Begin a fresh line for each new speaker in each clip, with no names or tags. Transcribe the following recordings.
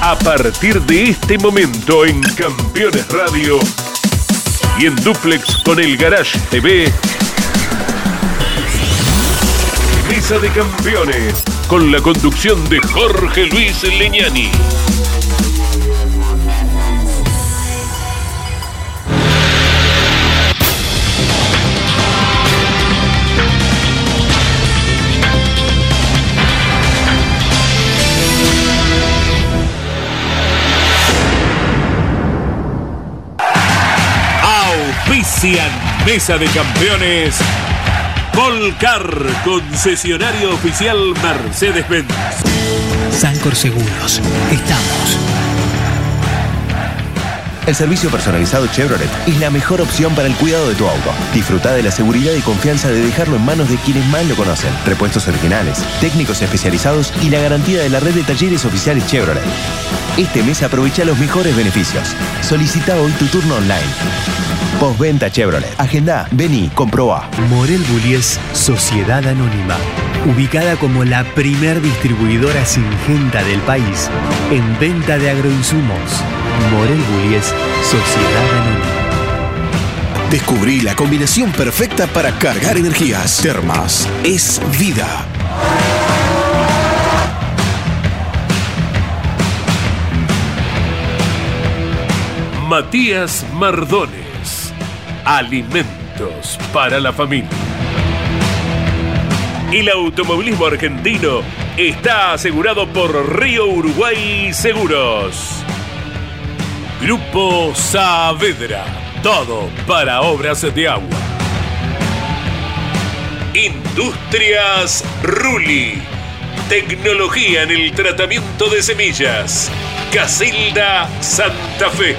A partir de este momento en Campeones Radio y en Duplex con el Garage TV. Mesa de Campeones con la conducción de Jorge Luis Leñani. Mesa de Campeones. Volcar, concesionario oficial Mercedes-Benz.
Sancor Seguros. Estamos.
El servicio personalizado Chevrolet es la mejor opción para el cuidado de tu auto. Disfruta de la seguridad y confianza de dejarlo en manos de quienes más lo conocen. Repuestos originales, técnicos especializados y la garantía de la red de talleres oficiales Chevrolet. Este mes aprovecha los mejores beneficios. Solicita hoy tu turno online. Postventa Chevrolet. Agenda, vení, comproba.
Morel Bullies Sociedad Anónima. Ubicada como la primer distribuidora singenta del país en venta de agroinsumos. Morel Bullies Sociedad Anónima.
Descubrí la combinación perfecta para cargar energías. Termas es vida.
Matías Mardones. Alimentos para la familia. El automovilismo argentino está asegurado por Río Uruguay Seguros. Grupo Saavedra. Todo para obras de agua. Industrias Ruli. Tecnología en el tratamiento de semillas. Casilda Santa Fe.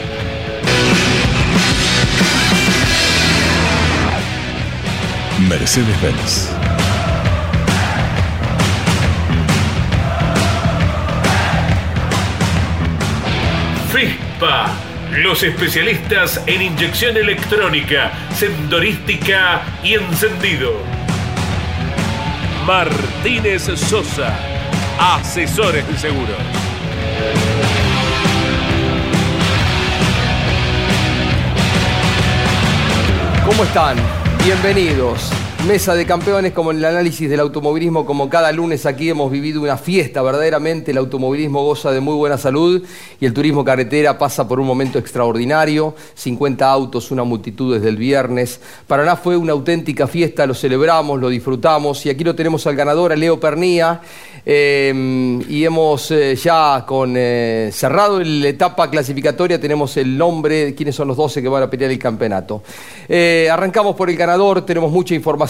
Mercedes-Benz.
Los especialistas en inyección electrónica, sendorística y encendido. Martínez Sosa, asesores de seguros.
¿Cómo están? Bienvenidos. Mesa de campeones como en el análisis del automovilismo, como cada lunes aquí hemos vivido una fiesta, verdaderamente. El automovilismo goza de muy buena salud y el turismo carretera pasa por un momento extraordinario, 50 autos, una multitud desde el viernes. Paraná fue una auténtica fiesta, lo celebramos, lo disfrutamos. Y aquí lo tenemos al ganador, a Leo Pernía, eh, y hemos eh, ya con eh, cerrado la etapa clasificatoria, tenemos el nombre quiénes son los 12 que van a pelear el campeonato. Eh, arrancamos por el ganador, tenemos mucha información,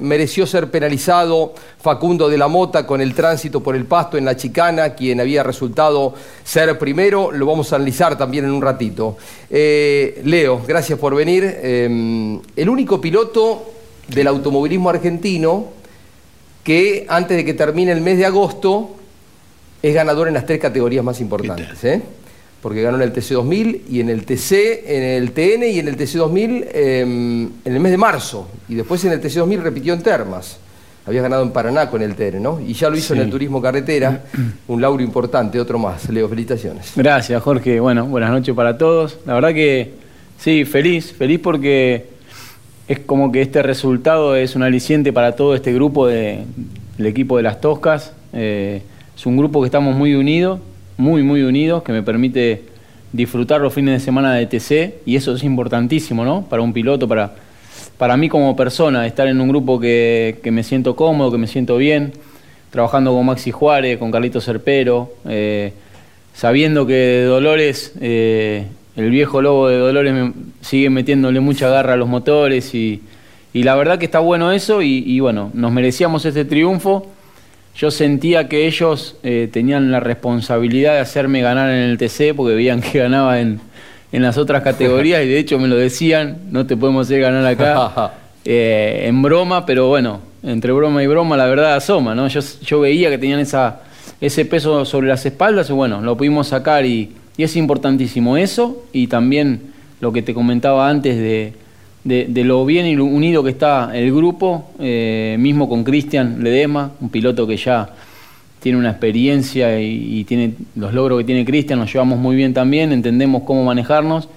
mereció ser penalizado Facundo de la Mota con el tránsito por el pasto en la chicana, quien había resultado ser primero, lo vamos a analizar también en un ratito. Eh, Leo, gracias por venir. Eh, el único piloto del automovilismo argentino que antes de que termine el mes de agosto es ganador en las tres categorías más importantes. ¿eh? Porque ganó en el TC2000 y en el TC, en el TN y en el TC2000 eh, en el mes de marzo. Y después en el TC2000 repitió en Termas. Había ganado en Paraná con el TN, ¿no? Y ya lo hizo en el turismo carretera, un lauro importante, otro más. Leo, felicitaciones.
Gracias, Jorge. Bueno, buenas noches para todos. La verdad que sí, feliz, feliz porque es como que este resultado es un aliciente para todo este grupo del equipo de las Toscas. Eh, es un grupo que estamos muy unidos, muy, muy unidos, que me permite disfrutar los fines de semana de TC y eso es importantísimo, ¿no? Para un piloto, para, para mí como persona, estar en un grupo que, que me siento cómodo, que me siento bien, trabajando con Maxi Juárez, con Carlito Serpero, eh, sabiendo que Dolores, eh, el viejo lobo de Dolores sigue metiéndole mucha garra a los motores y, y la verdad que está bueno eso y, y bueno, nos merecíamos este triunfo. Yo sentía que ellos eh, tenían la responsabilidad de hacerme ganar en el TC porque veían que ganaba en, en las otras categorías y de hecho me lo decían, no te podemos hacer ganar acá eh, en broma, pero bueno, entre broma y broma la verdad asoma, ¿no? Yo, yo veía que tenían esa, ese peso sobre las espaldas y bueno, lo pudimos sacar y, y es importantísimo eso y también lo que te comentaba antes de, de, de lo bien unido que está el grupo, eh, mismo con Cristian Ledema, un piloto que ya tiene una experiencia y, y tiene los logros que tiene Cristian, nos llevamos muy bien también, entendemos cómo manejarnos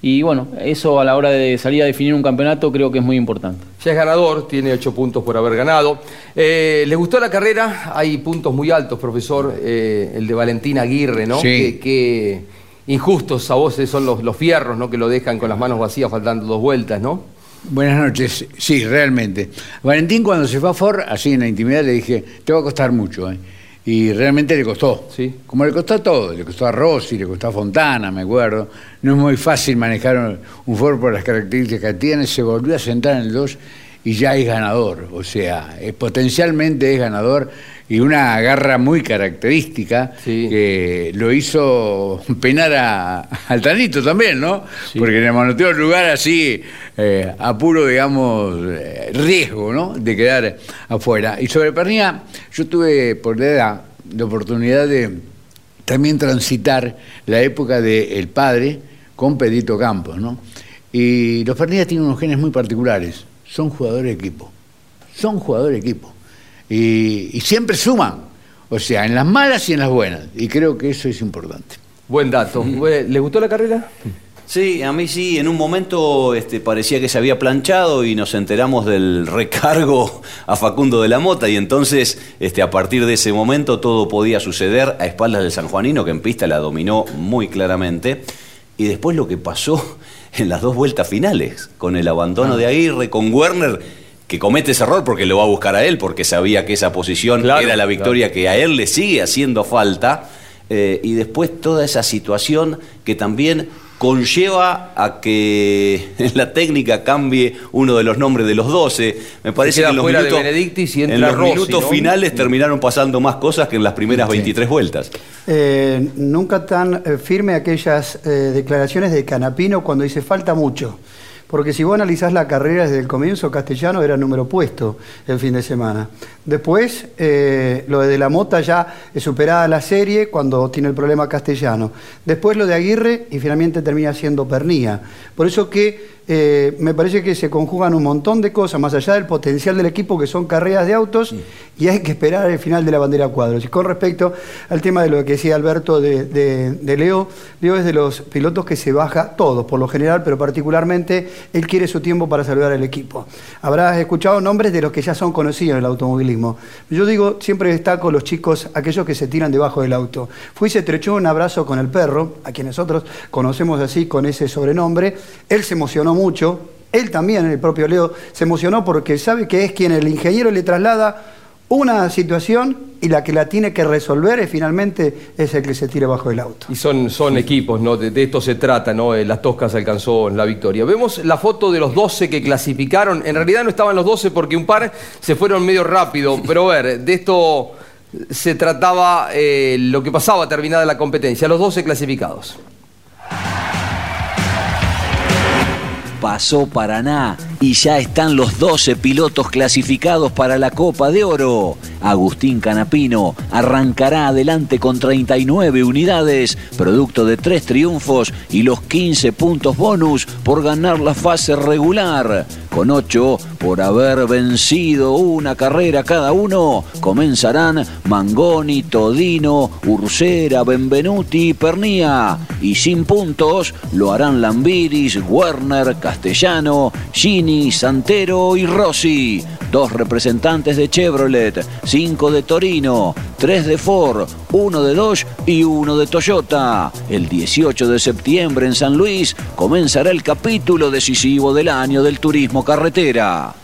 y bueno, eso a la hora de salir a definir un campeonato creo que es muy importante.
Ya es ganador, tiene ocho puntos por haber ganado. Eh, ¿Le gustó la carrera? Hay puntos muy altos, profesor. Eh, el de Valentín Aguirre, ¿no?
Sí.
Que, que injustos a vos son los, los fierros, ¿no? Que lo dejan con las manos vacías faltando dos vueltas, ¿no?
Buenas noches. Sí, realmente. Valentín cuando se fue a Ford, así en la intimidad, le dije, te va a costar mucho. ¿eh? Y realmente le costó.
Sí.
Como le costó a todo. Le costó a Rossi, le costó a Fontana, me acuerdo. No es muy fácil manejar un- un Ford por las características que tiene. Se volvió a sentar en el 2 y ya es ganador. O sea, es- potencialmente es ganador y una garra muy característica
Sí.
que lo hizo penar a, al Tanito también, ¿no? Porque le manoteó el lugar así eh, a puro, digamos, eh, riesgo, ¿no? De quedar afuera. Y sobre Pernilla, yo tuve por la edad la oportunidad de también transitar la época del padre con Pedrito Campos, ¿no? Y los Pernillas tienen unos genes muy particulares. Son jugadores de equipo. Son jugadores de equipo. Y, y siempre suman. O sea, en las malas y en las buenas. Y creo que eso es importante.
Buen dato. ¿Le gustó la carrera?
Sí, a mí sí, en un momento este, parecía que se había planchado y nos enteramos del recargo a Facundo de la Mota y entonces este, a partir de ese momento todo podía suceder a espaldas del sanjuanino que en pista la dominó muy claramente y después lo que pasó en las dos vueltas finales con el abandono de Aguirre, con Werner que comete ese error porque lo va a buscar a él porque sabía que esa posición
Claro,
era la victoria que a él le sigue haciendo falta eh, y después toda esa situación que también conlleva a que la técnica cambie uno de los nombres de los 12. Me parece que en los, minutos,
y
en los
Rossi,
minutos
¿no?
finales terminaron pasando más cosas que en las primeras 23 vueltas.
Eh, nunca tan eh, firme aquellas eh, declaraciones de Canapino cuando dice falta mucho. Porque si vos analizás la carrera desde el comienzo, Castellano era número puesto el fin de semana. Después, eh, lo de, la Mota ya es superada la serie cuando tiene el problema Castellano. Después lo de Aguirre y finalmente termina siendo Pernía. Por eso que eh, me parece que se conjugan un montón de cosas, más allá del potencial del equipo, que son carreras de autos, y hay que esperar el final de la bandera cuadros. Y con respecto al tema de lo que decía Alberto de, de- de Leo, Leo es de los pilotos que se baja, todos por lo general, pero particularmente él quiere su tiempo para saludar al equipo. Habrás escuchado nombres de los que ya son conocidos en el automovilismo. Yo digo, siempre destaco los chicos, aquellos que se tiran debajo del auto. Fui y se estrechó un abrazo con el perro, a quien nosotros conocemos así con ese sobrenombre. Él se emocionó mucho. Él también, el propio Leo, se emocionó porque sabe que es quien el ingeniero le traslada una situación y la que la tiene que resolver es finalmente es el que se tira bajo el auto.
Y son, son equipos, ¿no? De, de esto se trata, ¿no? Eh, Las Toscas alcanzó la victoria. Vemos la foto de los 12 que clasificaron. En realidad no estaban los 12 porque un par se fueron medio rápido. Pero a ver, de esto se trataba eh, lo que pasaba terminada la competencia. Los 12 clasificados.
Pasó Paraná y ya están los 12 pilotos clasificados para la Copa de Oro. Agustín Canapino arrancará adelante con 39 unidades, producto de tres triunfos y los 15 puntos bonus por ganar la fase regular. Con 8 por haber vencido una carrera cada uno, comenzarán Mangoni, Todino, Ursera, Benvenuti y Pernía. Y sin puntos lo harán Lambiris, Werner, Castellano, Gini, Santero y Rossi. Dos representantes de Chevrolet, cinco de Torino, tres de Ford, uno de Dodge y uno de Toyota. El 18 de septiembre en San Luis comenzará el capítulo decisivo del año del turismo carretera.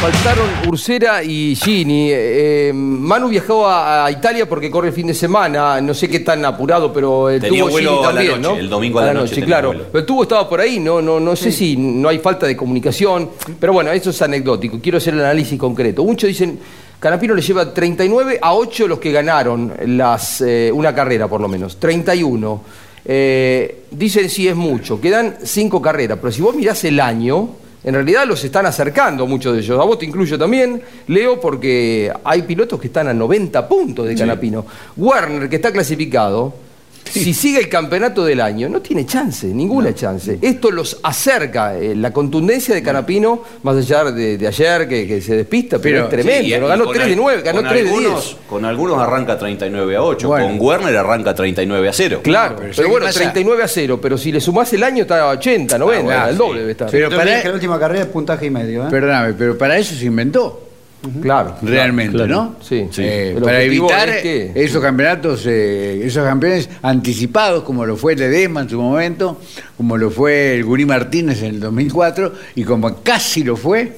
Faltaron Ursera y Gini. Eh, Manu viajó a, a Italia porque corre el fin de semana. No sé qué tan apurado, pero el
Tenía
tubo
vuelo
Gini
a la
también,
noche,
¿no?
el domingo a la noche
claro.
vuelo.
Pero el tubo estaba por ahí, no, no, no sé si no hay falta de comunicación. Pero bueno, eso es anecdótico. Quiero hacer el análisis concreto. Muchos dicen, Canapino le lleva 39 a 8 los que ganaron las, eh, una carrera, por lo menos. 31. Eh, dicen si es mucho. Quedan 5 carreras. Pero si vos mirás el año, en realidad los están acercando muchos de ellos. A vos te incluyo también, Leo, porque hay pilotos que están a 90 puntos de Canapino. Werner, que está clasificado, si sigue el campeonato del año, no tiene chance, ninguna chance. Esto los acerca, eh, la contundencia de Canapino, más allá de, de ayer que, que se despista, pero,
Pero,
es tremendo.
sí, y-
ganó
con
3 de
al-
9, ganó
con
3 de 10.
algunos, Con algunos arranca 39 a 8,
Bueno.
con Werner arranca 39 a 0.
Claro,
pero
pero,
¿sabes
bueno,
pasa?
39 a 0, pero si le sumás el año está a 80, 90,
bueno,
el
sí.
doble debe estar.
Pero
Yo
para-
dije que la última carrera es puntaje y medio. ¿eh?
Perdóname, pero para eso se inventó.
Claro.
Realmente,
claro.
¿no?
Sí, sí.
Eh, para evitar
es que-
esos campeonatos, eh, esos campeones anticipados, como lo fue Ledesma en su momento, como lo fue el Gurí Martínez en el 2004 y como casi lo fue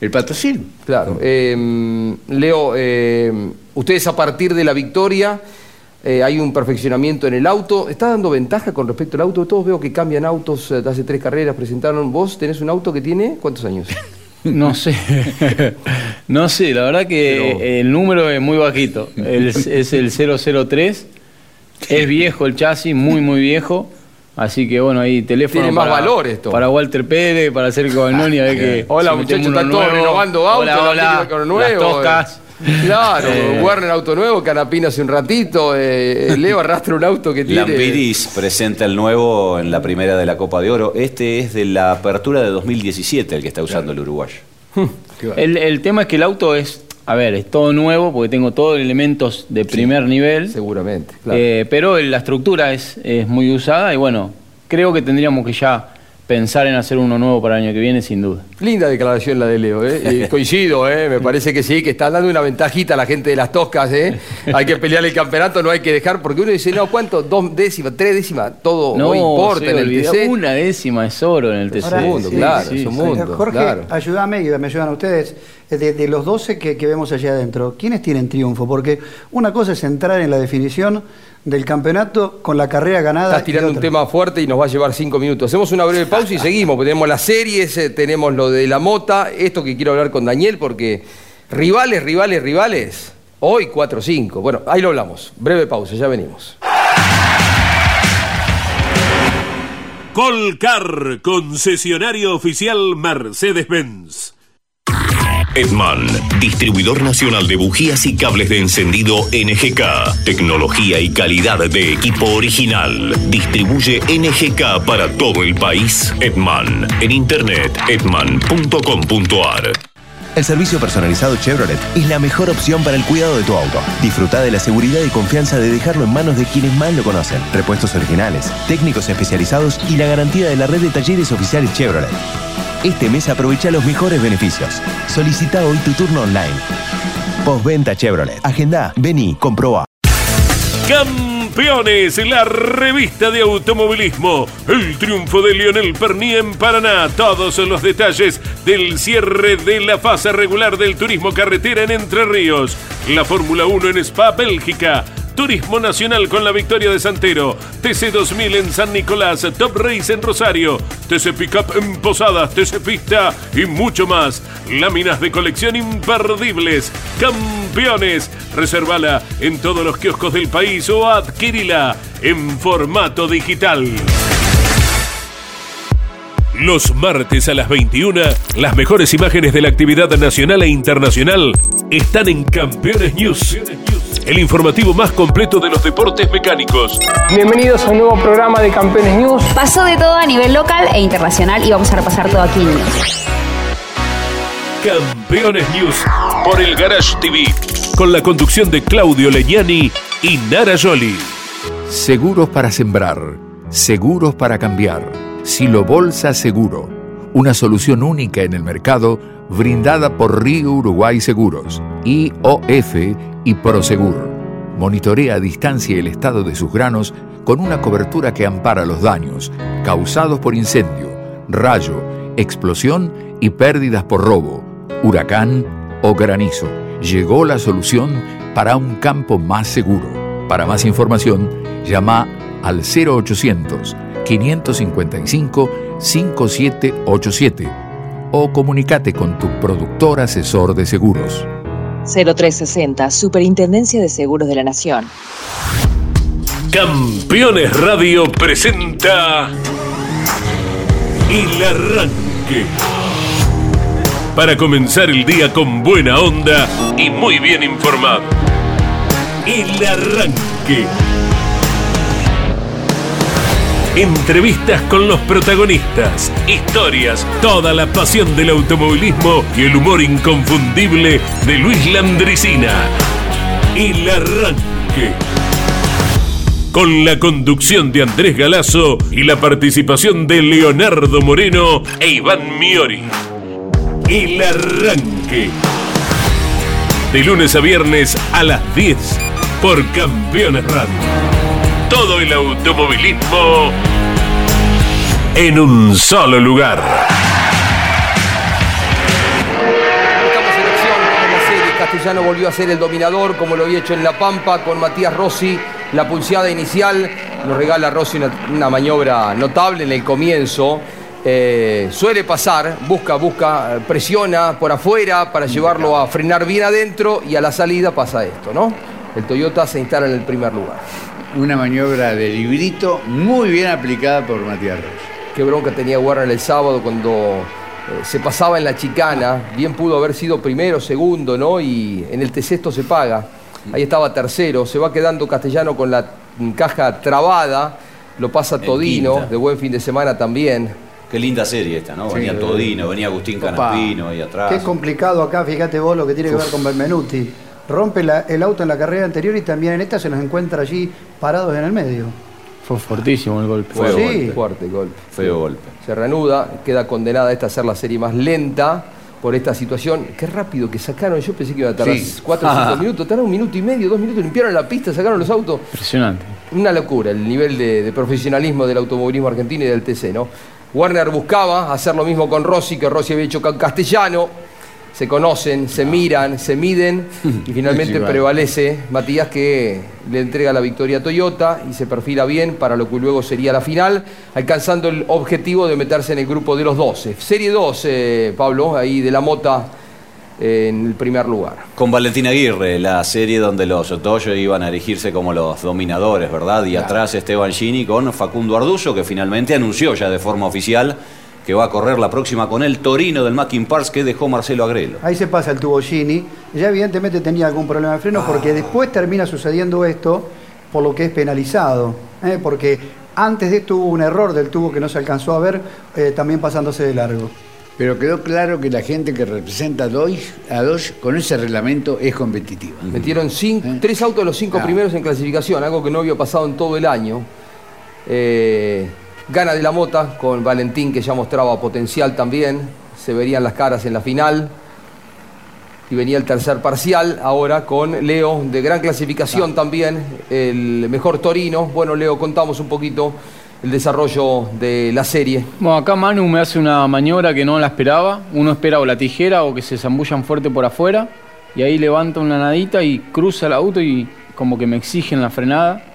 el Patrocín.
Claro. Eh, Leo, eh, ustedes a partir de la victoria eh, hay un perfeccionamiento en el auto. ¿Está dando ventaja con respecto al auto? Todos veo que cambian autos, eh, hace tres carreras presentaron. ¿Vos tenés un auto que tiene cuántos años?
No sé. no sé, la verdad que el número es muy bajito. El- es el 003. Es viejo el chasis, muy, muy viejo. Así que bueno, ahí teléfono.
Tiene más
para,
valor esto.
Para Walter Pérez, para hacer Cognoni, a ver que.
Hola
si
muchachos, están todos
nuevo.
renovando autos,
Hola,
la
hola.
Con
Las
nuevo,
toscas.
Claro,
Eh.
Warner auto nuevo, Canapino hace un ratito, eh, Leo arrastra un auto que tiene...
Lampiris presenta el nuevo en la primera de la Copa de Oro. Este es de la apertura de 2017 el que está usando el uruguayo.
El, el tema es que el auto es, a ver, es todo nuevo porque tengo todos los elementos de primer nivel.
Seguramente, claro.
Eh, pero la estructura es, es muy usada y bueno, creo que tendríamos que ya pensar en hacer uno nuevo para el año que viene, sin duda.
Linda declaración la de Leo, ¿eh? Y coincido, ¿eh? me parece que sí, que están dando una ventajita a la gente de las toscas, ¿eh? Hay que pelear el campeonato, no hay que dejar, porque uno dice, no, ¿cuánto? Dos décimas, tres décimas, todo
No,
no importa en el TC.
Una décima es oro en el TC.
Ahora, mundo, claro, es un mundo.
Jorge,
claro.
ayúdame y me ayudan ustedes. De, de los 12 que, que vemos allá adentro, ¿quiénes tienen triunfo? Porque una cosa es entrar en la definición del campeonato con la carrera ganada.
Estás tirando un tema fuerte y nos va a llevar cinco minutos. Hacemos una breve pausa y seguimos. porque Tenemos las series, eh, tenemos lo de la mota, esto que quiero hablar con Daniel, porque rivales, rivales, rivales. Hoy 4-5. Bueno, ahí lo hablamos. Breve pausa, ya venimos.
Colcar, concesionario oficial Mercedes-Benz.
Edman, distribuidor nacional de bujías y cables de encendido NGK. Tecnología y calidad de equipo original. Distribuye NGK para todo el país. Edman, en internet edman.com.ar.
El servicio personalizado Chevrolet es la mejor opción para el cuidado de tu auto. Disfruta de la seguridad y confianza de dejarlo en manos de quienes más lo conocen. Repuestos originales, técnicos especializados y la garantía de la red de talleres oficiales Chevrolet. Este mes aprovecha los mejores beneficios. Solicita hoy tu turno online. Postventa Chevrolet. Agenda, vení, comproba.
Campeones, la revista de automovilismo. El triunfo de Lionel Perni en Paraná. Todos los detalles del cierre de la fase regular del turismo carretera en Entre Ríos. La Fórmula 1 en Spa, Bélgica. Turismo Nacional con la victoria de Santero. TC 2000 en San Nicolás. Top Race en Rosario. TC Pickup en Posadas. TC Pista y mucho más. Láminas de colección imperdibles. Campeones. Reservala en todos los kioscos del país o adquirila en formato digital. Los martes a las 21, las mejores imágenes de la actividad nacional e internacional están en Campeones News. El informativo más completo de los deportes mecánicos.
Bienvenidos a un nuevo programa de Campeones News.
Pasó de todo a nivel local e internacional y vamos a repasar todo aquí en News.
Campeones News por el Garage TV. Con la conducción de Claudio Leñani y Nara Joli.
Seguros para sembrar, seguros para cambiar. Silo Bolsa Seguro, una solución única en el mercado brindada por Río Uruguay Seguros, IOF y Prosegur. Monitorea a distancia el estado de sus granos con una cobertura que ampara los daños causados por incendio, rayo, explosión y pérdidas por robo, huracán o granizo. Llegó la solución para un campo más seguro. Para más información, llama al 0800 555 5787 o comunícate con tu productor asesor de seguros.
0360, Superintendencia de Seguros de la Nación.
Campeones Radio presenta El Arranque. Para comenzar el día con buena onda y muy bien informado. El Arranque. Entrevistas con los protagonistas, historias, toda la pasión del automovilismo y el humor inconfundible de Luis Landricina. El arranque. Con la conducción de Andrés Galazo y la participación de Leonardo Moreno e Iván Miori. El arranque. De lunes a viernes a las 10 por Campeones Radio. Todo el automovilismo en un solo lugar.
Estamos en acción en la serie. Castellano volvió a ser el dominador, como lo había hecho en La Pampa, con Matías Rossi. La pulseada inicial nos regala Rossi una, una maniobra notable en el comienzo. Eh, suele pasar, busca, busca, presiona por afuera para llevarlo a frenar bien adentro y a la salida pasa esto, ¿no? El Toyota se instala en el primer lugar.
Una maniobra de librito muy bien aplicada por Matías Rossi.
Qué bronca tenía Warner el sábado cuando eh, se pasaba en la chicana. Bien pudo haber sido primero, segundo, ¿no? Y en el T-Sexto se paga. Ahí estaba tercero. Se va quedando Castellano con la mm, caja trabada. Lo pasa Todino, de buen fin de semana también.
Qué linda serie esta, ¿no?
Sí.
venía Todino, venía Agustín
Opa.
Canapino ahí atrás.
Qué complicado acá, fíjate vos lo que tiene que ver con Benvenuti. Rompe la- el auto en la carrera anterior y también en esta se nos encuentra allí parados en el medio.
Fue fortísimo el golpe.
Fue
Sí.
golpe, fuerte golpe.
Feo golpe.
Se reanuda, queda condenada esta a ser la serie más lenta por esta situación. Qué rápido que sacaron. Yo pensé que iba a tardar
Sí.
4 o 5
Ah.
minutos. Tardaron un minuto y medio, dos minutos. Limpiaron la pista, sacaron los autos.
Impresionante.
Una locura el nivel de, de profesionalismo del automovilismo argentino y del TC, ¿no? Warner buscaba hacer lo mismo con Rossi, que Rossi había hecho con Castellano. Se conocen, se miran, se miden y finalmente prevalece Matías que le entrega la victoria a Toyota y se perfila bien para lo que luego sería la final, alcanzando el objetivo de meterse en el grupo de los 12. Serie 2, eh, Pablo, ahí de la Mota en el primer lugar.
Con Valentín Aguirre, la serie donde los Toyo iban a erigirse como los dominadores, ¿verdad? Y atrás Esteban Gini con Facundo Arduzo, que finalmente anunció ya de forma oficial que va a correr la próxima con el Torino del Mackin Parts que dejó Marcelo Agrelo.
Ahí se pasa el tubo Gini. Ya evidentemente tenía algún problema de freno porque después termina sucediendo esto por lo que es penalizado. ¿eh? Porque antes de esto hubo un error del tubo que no se alcanzó a ver, eh, también pasándose de largo.
Pero quedó claro que la gente que representa a Dodge, a Dodge con ese reglamento es competitiva.
Metieron cinco- tres autos de los cinco
Ah.
primeros en clasificación, algo que no había pasado en todo el año. Eh, gana de la mota con Valentín, que ya mostraba potencial también. Se verían las caras en la final. Y venía el tercer parcial ahora con Leo, de gran clasificación también, el mejor Torino. Bueno, Leo, contamos un poquito el desarrollo de la serie.
Bueno, acá Manu me hace una maniobra que no la esperaba. Uno espera o la tijera o que se zambullan fuerte por afuera. Y ahí levanta una nadita y cruza el auto y como que me exigen la frenada.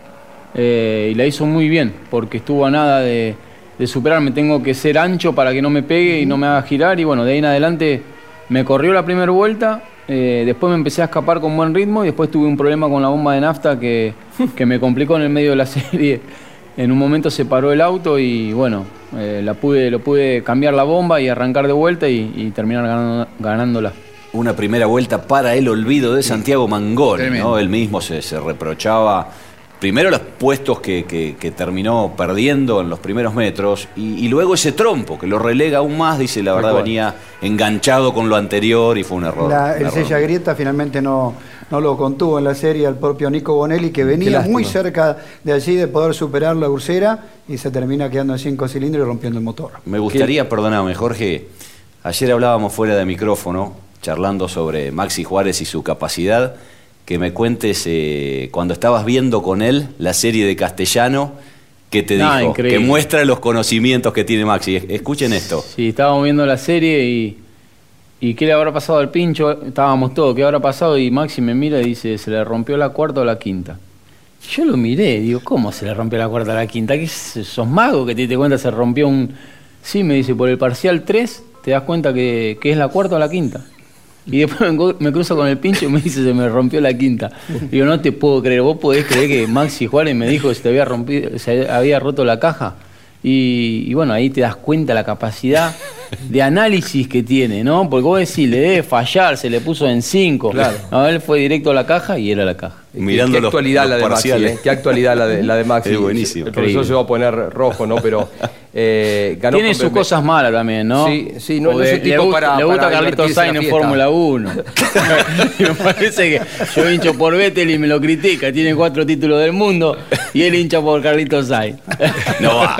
Eh, y la hizo muy bien, porque estuvo a nada de, de superarme. Tengo que ser ancho para que no me pegue y no me haga girar. Y bueno, de ahí en adelante me corrió la primera vuelta. eh, después me empecé a escapar con buen ritmo y después tuve un problema con la bomba de nafta que, que me complicó en el medio de la serie. En un momento se paró el auto y bueno, eh, la pude, lo pude cambiar la bomba y arrancar de vuelta y, y terminar ganando- ganándola.
Una primera vuelta para el olvido de Santiago
Tremendo.
¿no? Él mismo se, se reprochaba primero los puestos que, que- que terminó perdiendo en los primeros metros y, y luego ese trompo que lo relega aún más, dice la verdad venía enganchado con lo anterior y fue un error.
La-
un
el
error.
Sella Grieta finalmente no, no lo contuvo en la serie al propio Nico Bonelli, que venía muy cerca de allí de poder superar la Ursera y se termina quedando en cinco cilindros y rompiendo el motor.
Me gustaría, perdóname Jorge, ayer hablábamos fuera de micrófono, charlando sobre Maxi Juárez y su capacidad, que me cuentes eh, cuando estabas viendo con él la serie de castellano, ¿qué te
Ah,
dijo?
increíble.
Que muestra los conocimientos que tiene Maxi. Es- Escuchen esto.
Sí, estábamos viendo la serie y, y qué le habrá pasado al pincho, estábamos todos, qué habrá pasado y Maxi me mira y dice, se le rompió la cuarta o la quinta. Yo lo miré, digo, ¿cómo se le rompió la cuarta o la quinta? ¿Qué es- sos mago que te diste cuenta se rompió un... Sí, me dice, por el parcial 3 te das cuenta que, que es la cuarta o la quinta. Y después me, cruzo con el pincho y me dice, se me rompió la quinta. Digo, no te puedo creer, vos podés creer que Maxi Juárez me dijo que se te había rompido, se había roto la caja. Y, y bueno, ahí te das cuenta la capacidad de análisis que tiene, ¿no? Porque vos decís, le debe fallar, se le puso en 5.
Claro.
No, él fue directo a la caja y era la caja.
Mirando
qué
los-
actualidad
los
la de Maxi. ¿eh? Qué actualidad la de, la de Maxi.
Es buenísimo.
El profesor
Increíble.
se va a poner rojo, ¿no? Pero eh, ganó
Tiene sus cosas malas también, ¿no?
Sí, sí, no- no es un tipo
le gusta,
para-
Le gusta
para
Carlitos Sainz en. Fórmula 1. Y me parece que yo hincho por Vettel y me lo critica. Tiene cuatro títulos del mundo y él hincha por Carlitos Sainz.
No va,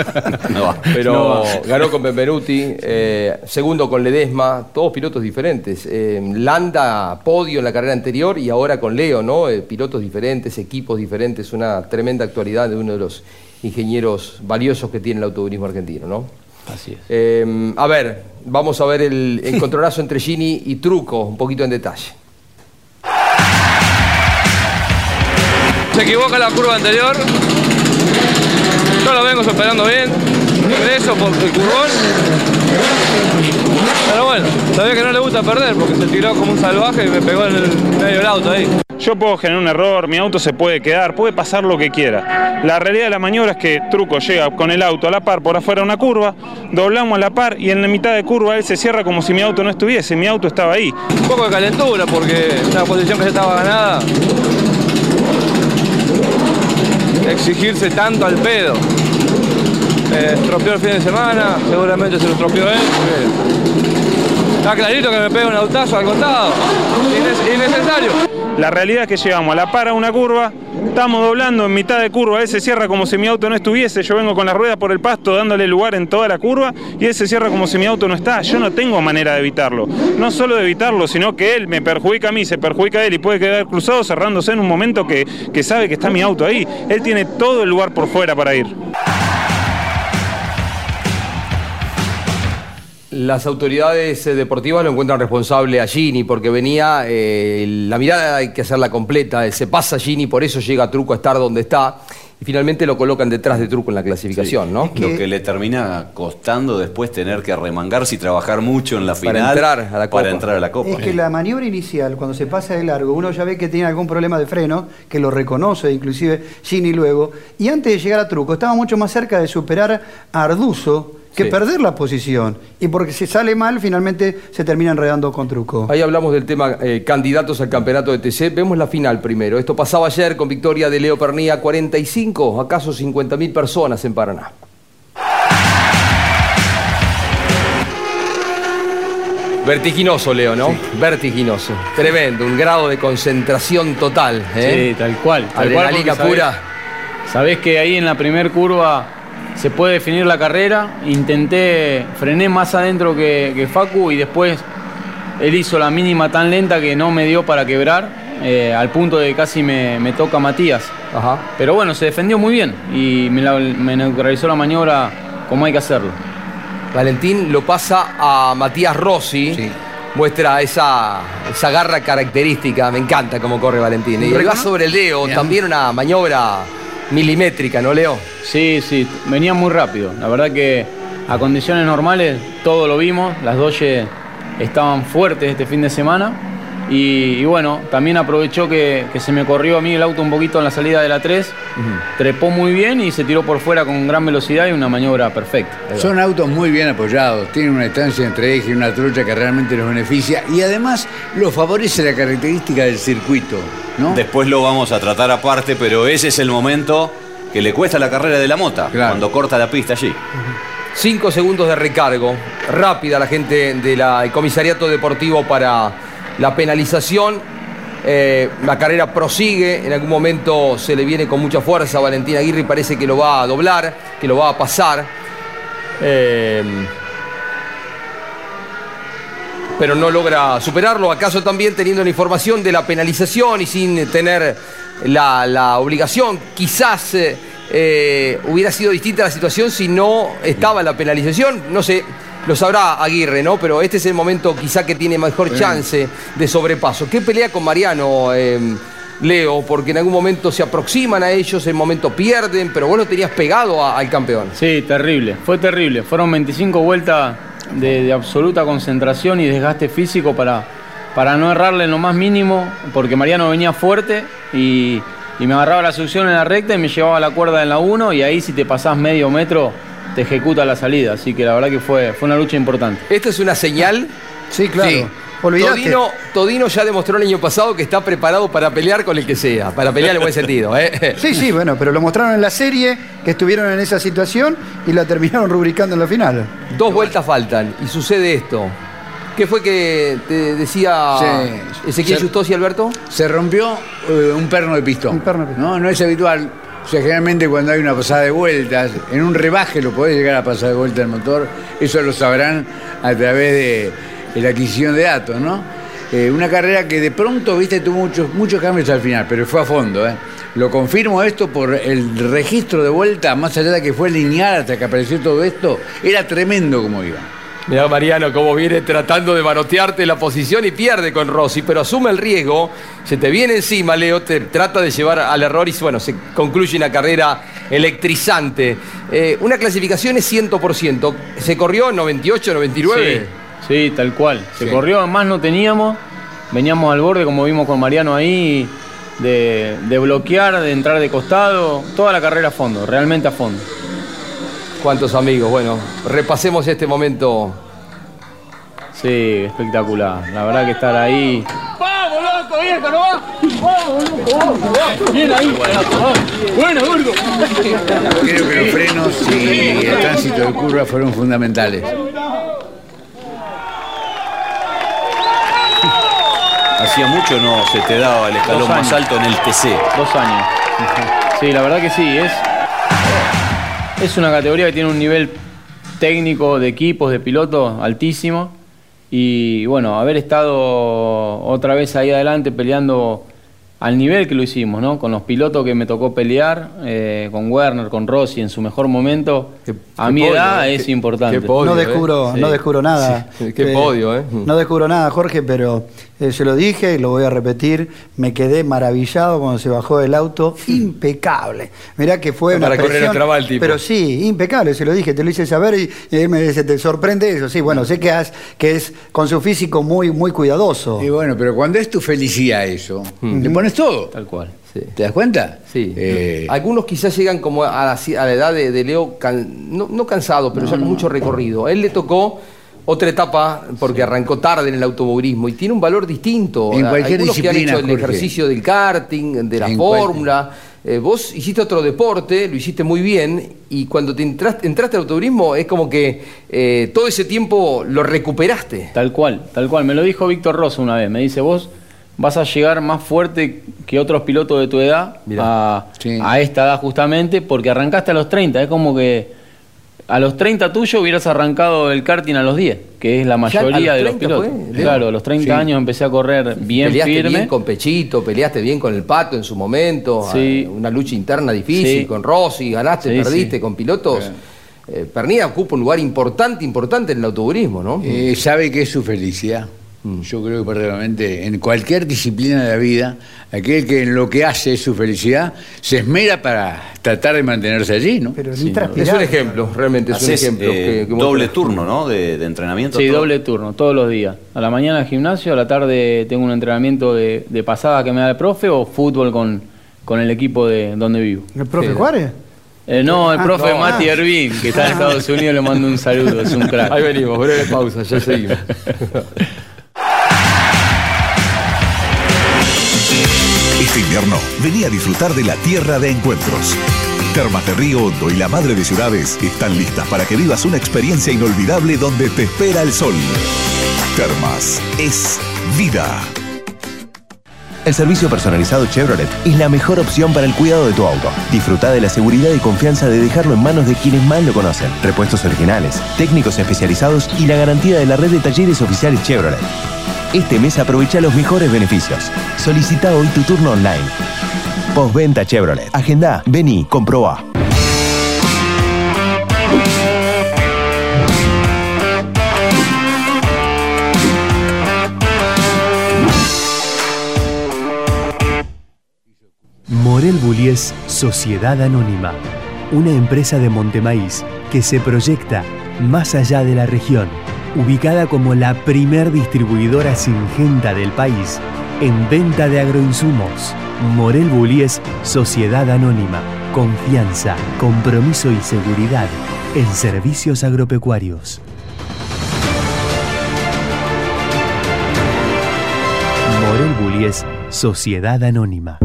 no va.
Pero
No va.
ganó con Benvenuti, eh, segundo con Ledesma, todos pilotos diferentes. Eh, Landa, podio en la carrera anterior y ahora con Leo, ¿no? Eh, pilotos diferentes, equipos diferentes, una tremenda actualidad de uno de los ingenieros valiosos que tiene el automovilismo argentino, ¿no?
Así es.
Eh, a ver, vamos a ver el encontronazo entre Gini y Truco, un poquito en detalle.
Se equivoca la curva anterior. Yo lo vengo superando bien. Eso por el curvón. Pero bueno, sabía que no le gusta perder porque se tiró como un salvaje y me pegó en el medio del auto ahí.
Yo puedo generar un error, mi auto se puede quedar, puede pasar lo que quiera. La realidad de la maniobra es que Truco llega con el auto a la par por afuera una curva, doblamos a la par y en la mitad de curva él se cierra como si mi auto no estuviese, mi auto estaba ahí.
Un poco de calentura porque una posición que ya estaba ganada. Exigirse tanto al pedo. Eh, estropeó el fin de semana, seguramente se lo estropeó él. Está clarito que me pega un autazo al costado. Innecesario.
La realidad es que llegamos a la par a una curva, estamos doblando en mitad de curva, él se cierra como si mi auto no estuviese, yo vengo con las ruedas por el pasto dándole lugar en toda la curva y él se cierra como si mi auto no está. Yo no tengo manera de evitarlo. No solo de evitarlo, sino que él me perjudica a mí, se perjudica a él y puede quedar cruzado cerrándose en un momento que, que sabe que está mi auto ahí. Él tiene todo el lugar por fuera para ir.
Las autoridades eh, deportivas lo encuentran responsable a Gini porque venía, eh, la mirada hay que hacerla completa, eh, se pasa Gini, por eso llega Truco a estar donde está y finalmente lo colocan detrás de Truco en la clasificación, ¿no?
Lo que le termina costando después tener que remangarse y trabajar mucho en la
Para
final.
entrar a la
Para
Copa.
entrar a la Copa.
Es que la maniobra inicial, cuando se pasa de largo, uno ya ve que tiene algún problema de freno, que lo reconoce inclusive Gini luego, y antes de llegar a Truco estaba mucho más cerca de superar a Arduzo que
Sí.
perder la posición. Y porque si sale mal, finalmente se termina enredando con Truco.
Ahí hablamos del tema eh, candidatos al campeonato de TC. Vemos la final primero. Esto pasaba ayer con victoria de Leo Pernía, 45, acaso 50 mil personas en Paraná. Vertiginoso, Leo, ¿no? Vertiginoso. Tremendo, un grado de concentración total. ¿eh?
Sí, tal cual. Tal cual
Adrenalina
sabés-
pura.
Sabés que ahí en la primer curva se puede definir la carrera. Intenté, frené más adentro que, que Facu y después él hizo la mínima tan lenta que no me dio para quebrar, eh, al punto de que casi me, me toca Matías.
Ajá.
Pero bueno, se defendió muy bien y me, la- me neutralizó la maniobra como hay que hacerlo.
Valentín lo pasa a Matías Rossi. Muestra esa, esa garra característica. Me encanta cómo corre Valentín. Y va sobre el Leo. También una maniobra milimétrica, ¿no, Leo?
Sí, sí, venía muy rápido. La verdad que a condiciones normales todo lo vimos. Las Doye estaban fuertes este fin de semana. Y, y bueno, también aprovechó que, que se me corrió a mí el auto un poquito en la salida de la 3. Trepó muy bien y se tiró por fuera con gran velocidad y una maniobra perfecta.
Son autos muy bien apoyados, tienen una distancia entre eje y una trocha que realmente los beneficia y además lo favorece la característica del circuito. ¿no?
Después lo vamos a tratar aparte, pero ese es el momento que le cuesta la carrera de la mota, cuando corta la pista allí.
Cinco segundos de recargo. Rápida la gente del comisariato deportivo para la penalización. Eh, la carrera prosigue. En algún momento se le viene con mucha fuerza a Valentín Aguirre y parece que lo va a doblar, que lo va a pasar. Eh, pero no logra superarlo. ¿Acaso también teniendo la información de la penalización y sin tener la, obligación? Quizás eh, hubiera sido distinta la situación si no estaba la penalización. No sé, lo sabrá Aguirre, ¿no? Pero este es el momento quizá que tiene mejor chance de sobrepaso. ¿Qué pelea con Mariano? eh, Leo, porque en algún momento se aproximan a ellos, en momento pierden, pero vos lo tenías pegado a- al campeón.
Sí, terrible, fue terrible. Fueron 25 vueltas de, de absoluta concentración y desgaste físico para, para no errarle en lo más mínimo, porque Mariano venía fuerte y, y me agarraba la succión en la recta y me llevaba la cuerda en la 1 y ahí si te pasás medio metro te ejecuta la salida. Así que la verdad que fue, fue una lucha importante.
¿Esto es una señal?
Sí, claro.
Sí. Todino, Todino ya demostró el año pasado que está preparado para pelear con el que sea, para pelear en buen sentido. ¿eh?
Sí, sí, bueno, pero lo mostraron en la serie, que estuvieron en esa situación y la terminaron rubricando en la final.
Dos vueltas faltan y sucede esto. ¿Qué fue que te decía
Sí.
Ezequiel
Se-
Justosi, Alberto?
Se rompió eh, un perno de pistón. No, no es habitual. O sea, generalmente cuando hay una pasada de vueltas, en un rebaje lo podés llegar a pasar de vuelta el motor. Eso lo sabrán a través de, la adquisición de datos, ¿no? Eh, una carrera que de pronto, viste, tuvo muchos, muchos cambios al final, pero fue a fondo, ¿eh? Lo confirmo esto por el registro de vuelta, más allá de que fue lineal hasta que apareció todo esto, era tremendo como iba.
Mirá Mariano cómo viene tratando de manotearte la posición y pierde con Rossi, pero asume el riesgo, se te viene encima Leo, te trata de llevar al error y bueno, se concluye una carrera electrizante. Eh, una clasificación es 100%, se corrió en 98, 99.
Sí, sí, tal cual. Se corrió, más no teníamos. Veníamos al borde, como vimos con Mariano ahí, de, de bloquear, de entrar de costado. Toda la carrera a fondo, realmente a fondo.
Cuántos amigos, bueno, repasemos este momento.
Sí, espectacular. La verdad que estar ahí.
¡Vamos, loco, viejo, no va! ¡Vamos, loco, vamos! ¡Bien ahí! ¡Buena, gordo!
Creo que los frenos y el tránsito de curva fueron fundamentales.
Hacía mucho no se te daba el escalón más alto en el TC.
Dos años. Sí, la verdad que sí, es, es una categoría que tiene un nivel técnico de equipos, de pilotos altísimo. Y bueno, haber estado otra vez ahí adelante peleando al nivel que lo hicimos, ¿no? Con los pilotos que me tocó pelear, eh, con Werner, con Rossi en su mejor momento, a
qué
mi
podio,
edad
eh,
es
qué-
importante.
qué podio,
no descubro,
Sí.
no descubro nada.
Sí, qué podio, ¿eh?
No descubro nada, Jorge, pero eh, se lo dije y lo voy a repetir. Me quedé maravillado cuando se bajó del auto. Impecable. Mirá que fue una
Para correr
presión,
el tipo.
Pero sí, impecable, se lo dije, te lo hice saber y, y él me dice, ¿te sorprende eso? Sí, bueno, sé que, has- que es con su físico muy, muy cuidadoso.
Y bueno, pero cuando es tu felicidad eso, le pones todo.
Tal cual.
¿Te das cuenta?
Sí.
Eh,
Algunos quizás llegan como a la, a la edad de, de Leo, can- no, no cansado, pero ya con mucho recorrido. A él le tocó otra etapa porque arrancó tarde en el automovilismo y tiene un valor distinto.
En cualquier
Algunos que han
disciplina,
hecho el
Jorge.
ejercicio del karting, de la
En
fórmula. eh, vos hiciste otro deporte, lo hiciste muy bien y cuando te entraste, entraste al automovilismo es como que eh, todo ese tiempo lo recuperaste.
Tal cual, tal cual. Me lo dijo Víctor Rosso una vez. Me dice, vos vas a llegar más fuerte que otros pilotos de tu edad a, a esta edad justamente porque arrancaste a los 30. Es como que a los 30 tuyo hubieras arrancado el karting a los 10, que es la
¿Ya a
mayoría
los
de los
30
pilotos.
fue,
claro, a los 30
Sí.
años empecé a correr bien
peleaste
firme.
bien con Pechito, peleaste bien con el Pato en su momento,
Sí.
eh, una lucha interna difícil
Sí.
con Rossi, ganaste,
Sí,
perdiste
sí.
con pilotos. Eh, Pernilla ocupa un lugar importante, importante en el automovilismo, ¿no?
eh, ¿Sabe qué es su felicidad? Yo creo que verdaderamente en cualquier disciplina de la vida, aquel que en lo que hace es su felicidad, se esmera para tratar de mantenerse allí, ¿no?
Pero
Sí, es un ejemplo, realmente es un ejemplo.
eh,
que- que
doble turno, ¿no? De, de entrenamiento.
Sí,
todo.
doble turno, todos los días. A la mañana al gimnasio, a la tarde tengo un entrenamiento de, de pasada que me da el profe o fútbol con, con el equipo de donde vivo.
¿El profe Juárez?
Eh, no, el
Ah,
profe
no.
Mati
Ah.
Ervin, que está en Estados Unidos, le mando un saludo, es un crack.
Ahí venimos, breve pausa, ya seguimos.
invierno, vení a disfrutar de la tierra de encuentros. Termas de Río Hondo y la Madre de Ciudades están listas para que vivas una experiencia inolvidable donde te espera el sol. Termas es vida.
El servicio personalizado Chevrolet es la mejor opción para el cuidado de tu auto. Disfruta de la seguridad y confianza de dejarlo en manos de quienes más lo conocen. Repuestos originales, técnicos especializados y la garantía de la red de talleres oficiales Chevrolet. Este mes aprovecha los mejores beneficios. Solicita hoy tu turno online. Postventa Chevrolet. Agenda, vení, comprobá.
Morel Bullies Sociedad Anónima, una empresa de Montemaíz que se proyecta más allá de la región, ubicada como la primer distribuidora singenta del país en venta de agroinsumos. Morel Bullies Sociedad Anónima, confianza, compromiso y seguridad en servicios agropecuarios. Morel Bullies, Sociedad Anónima.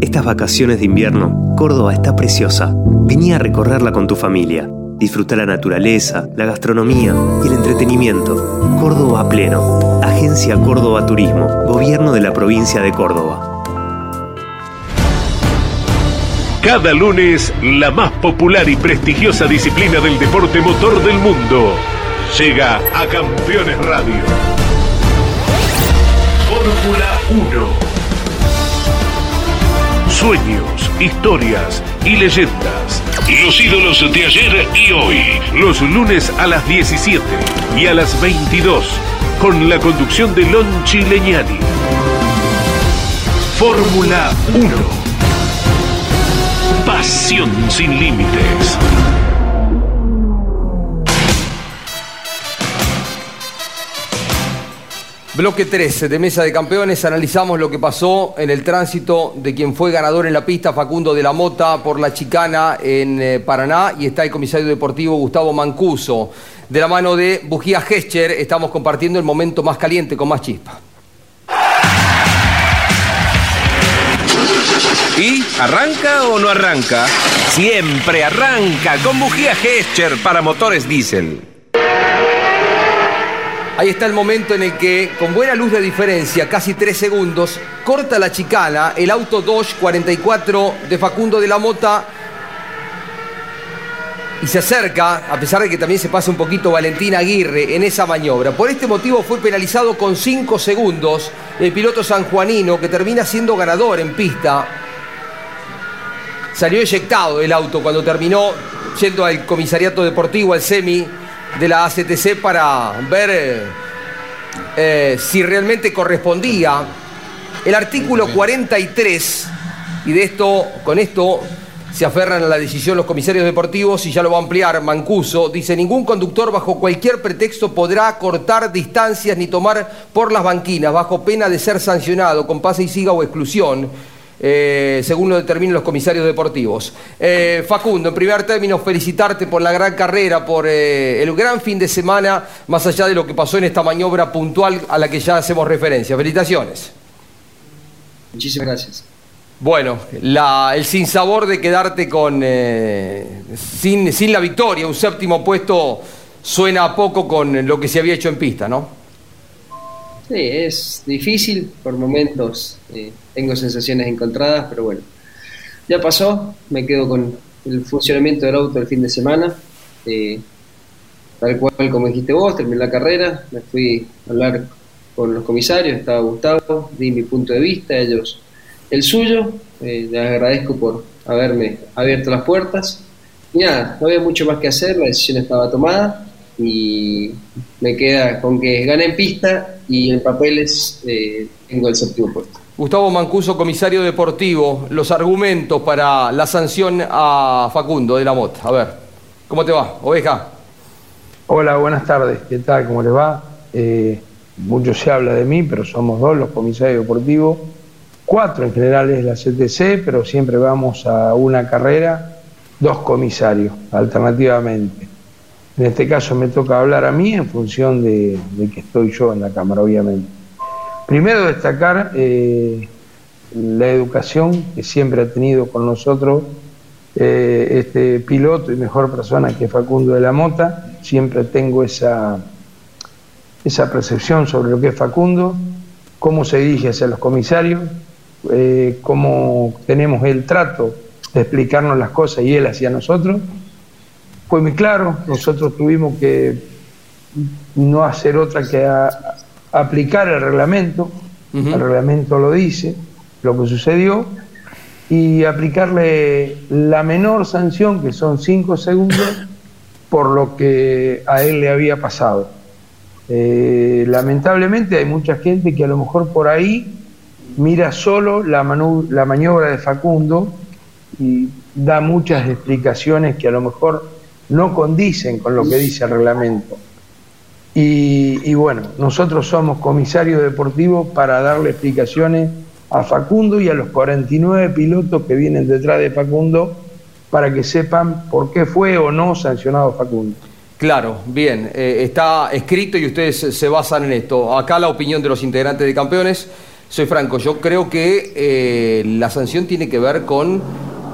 Estas vacaciones de invierno, Córdoba está preciosa. Vení a recorrerla con tu familia. Disfruta la naturaleza, la gastronomía y el entretenimiento. Córdoba pleno. Agencia Córdoba Turismo. Gobierno de la provincia de Córdoba.
Cada lunes, la más popular y prestigiosa disciplina del deporte motor del mundo llega a Campeones Radio. Fórmula 1. Sueños, historias y leyendas. Los ídolos de ayer y hoy. Los lunes a las 17 y a las 22. Con la conducción de Lonchi Leñani. Fórmula 1. Pasión sin límites.
Bloque 13 de Mesa de Campeones, analizamos lo que pasó en el tránsito de quien fue ganador en la pista, Facundo de la Mota, por la chicana en eh, Paraná, y está el comisario deportivo Gustavo Mancuso. De la mano de Bujía Gescher, estamos compartiendo el momento más caliente con más chispa.
¿Y arranca o no arranca? Siempre arranca con bujía Gescher para motores diésel.
Ahí está el momento en el que, con buena luz de diferencia, casi tres segundos, corta la chicana el auto Dodge 44 de Facundo de la Mota y se acerca, a pesar de que también se pasa un poquito Valentín Aguirre en esa maniobra. Por este motivo fue penalizado con cinco segundos el piloto sanjuanino que termina siendo ganador en pista. Salió eyectado el auto cuando terminó yendo al comisariato deportivo, al semi de la ACTC para ver eh, eh, si realmente correspondía el artículo 43 y de esto con esto se aferran a la decisión los comisarios deportivos y ya lo va a ampliar Mancuso. Dice, ningún conductor bajo cualquier pretexto podrá cortar distancias ni tomar por las banquinas bajo pena de ser sancionado con pase y siga o exclusión. Eh, según lo determinen los comisarios deportivos. Eh, Facundo, en primer término, felicitarte por la gran carrera, por eh, el gran fin de semana, más allá de lo que pasó en esta maniobra puntual a la que ya hacemos referencia. Felicitaciones.
Muchísimas gracias.
Bueno, el sinsabor de quedarte con sin, sin la victoria, un séptimo puesto suena poco con lo que se había hecho en pista, ¿no?
Sí, es difícil por momentos tengo sensaciones encontradas, pero bueno, ya pasó, me quedo con el funcionamiento del auto el fin de semana, eh, tal cual como dijiste vos, terminé la carrera, me fui a hablar con los comisarios, estaba Gustavo, di mi punto de vista, ellos el suyo, eh, les agradezco por haberme abierto las puertas, nada, no había mucho más que hacer, la decisión estaba tomada, y me queda con que gane en pista y en papeles eh, tengo el séptimo puesto.
Gustavo Mancuso, comisario deportivo, los argumentos para la sanción a Facundo de la Mota. A ver, ¿cómo te va, oveja?
Hola, buenas tardes. ¿Qué tal? ¿Cómo les va? Eh, mucho se habla de mí, pero somos dos los comisarios deportivos, cuatro en general es la CTC, pero siempre vamos a una carrera, dos comisarios, alternativamente. En este caso me toca hablar a mí en función de que estoy yo en la Cámara, obviamente. Primero destacar eh, la educación que siempre ha tenido con nosotros eh, este piloto y mejor persona que Facundo de la Mota. Siempre tengo esa, esa percepción sobre lo que es Facundo, cómo se dirige hacia los comisarios, eh, cómo tenemos el trato de explicarnos las cosas y él hacia nosotros. Fue muy claro, nosotros tuvimos que no hacer otra que aplicar el reglamento, el reglamento lo dice, lo que sucedió, y aplicarle la menor sanción, que son cinco segundos, por lo que a él le había pasado. Eh, lamentablemente hay mucha gente que a lo mejor por ahí mira solo la, la maniobra de Facundo y da muchas explicaciones que a lo mejor no condicen con lo que dice el reglamento. Y, bueno, nosotros somos comisarios deportivos para darle explicaciones a Facundo y a los 49 pilotos que vienen detrás de Facundo para que sepan por qué fue o no sancionado Facundo.
Claro, bien, eh, está escrito y ustedes se basan en esto. Acá la opinión de los integrantes de campeones. Soy franco, yo creo que eh, la sanción tiene que ver con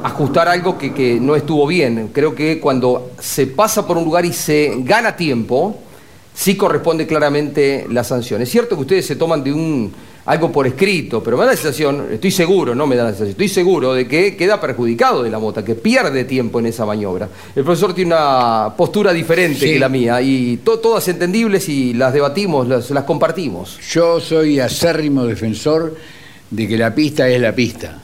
ajustar algo que, que no estuvo bien. Creo que cuando se pasa por un lugar y se gana tiempo, sí corresponde claramente la sanción. Es cierto que ustedes se toman de un algo por escrito, pero me da la sensación, estoy seguro, no me da la sensación, estoy seguro de que queda perjudicado de la mota, que pierde tiempo en esa maniobra. El profesor tiene una postura diferente
Sí.
que la mía y to- todas entendibles y las debatimos, las, las compartimos.
Yo soy acérrimo defensor de que la pista es la pista.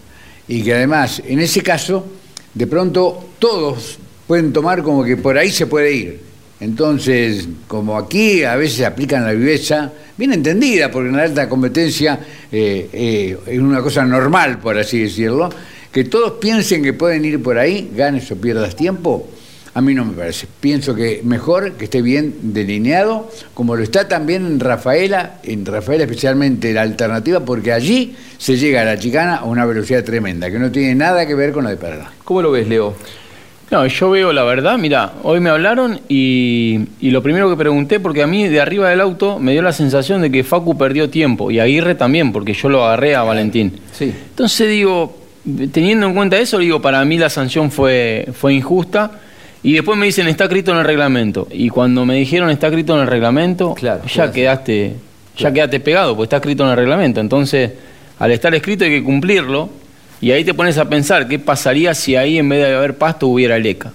Y que además, en ese caso, de pronto todos pueden tomar como que por ahí se puede ir. Entonces, como aquí a veces aplican la viveza, bien entendida, porque en la alta competencia eh, eh, es una cosa normal, por así decirlo, que todos piensen que pueden ir por ahí, ganes o pierdas tiempo, a mí no me parece. Pienso que mejor que esté bien delineado, como lo está también en Rafaela, en Rafaela especialmente la alternativa, porque allí se llega a la chicana a una velocidad tremenda, que no tiene nada que ver con la de Paraná.
¿Cómo lo ves, Leo?
No, yo veo la verdad, mira, hoy me hablaron y, y lo primero que pregunté, porque a mí de arriba del auto me dio la sensación de que Facu perdió tiempo y Aguirre también, porque yo lo agarré a Valentín.
Sí.
Entonces digo, teniendo en cuenta eso, digo, para mí la sanción fue, fue injusta. Y después me dicen, está escrito en el reglamento. Y cuando me dijeron, está escrito en el reglamento, ya
claro.
quedaste ya quedaste pegado, porque está escrito en el reglamento. Entonces, al estar escrito hay que cumplirlo. Y ahí te pones a pensar, ¿qué pasaría si ahí en vez de haber pasto hubiera leca?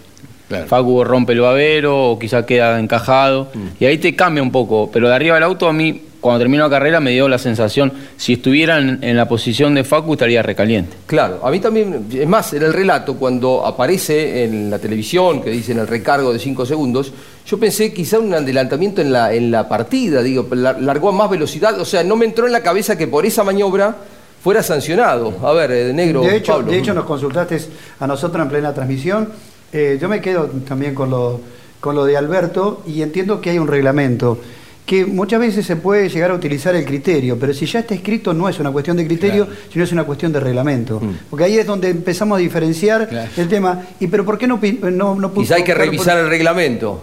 Facu rompe el babero o quizá queda encajado. Y ahí te cambia un poco. Pero de arriba del auto a mí, cuando terminó la carrera, me dio la sensación, si estuviera en, en la posición de Facu, estaría recaliente.
Claro, a mí también, es más, en el relato, cuando aparece en la televisión, que dicen el recargo de 5 segundos, yo pensé quizá un adelantamiento en la, en la partida, digo, la- largó a más velocidad, o sea, no me entró en la cabeza que por esa maniobra fuera sancionado. A ver, eh, negro,
De hecho,
Pablo.
de hecho nos consultaste a nosotros en plena transmisión. Eh, yo me quedo también con lo, con lo de Alberto y entiendo que hay un reglamento que muchas veces se puede llegar a utilizar el criterio, pero si ya está escrito no es una cuestión de criterio, sino es una cuestión de reglamento.
Mm.
Porque ahí es donde empezamos a diferenciar el tema. ¿Y pero por qué no, no, no
Quizá hay que
por-
revisar el reglamento.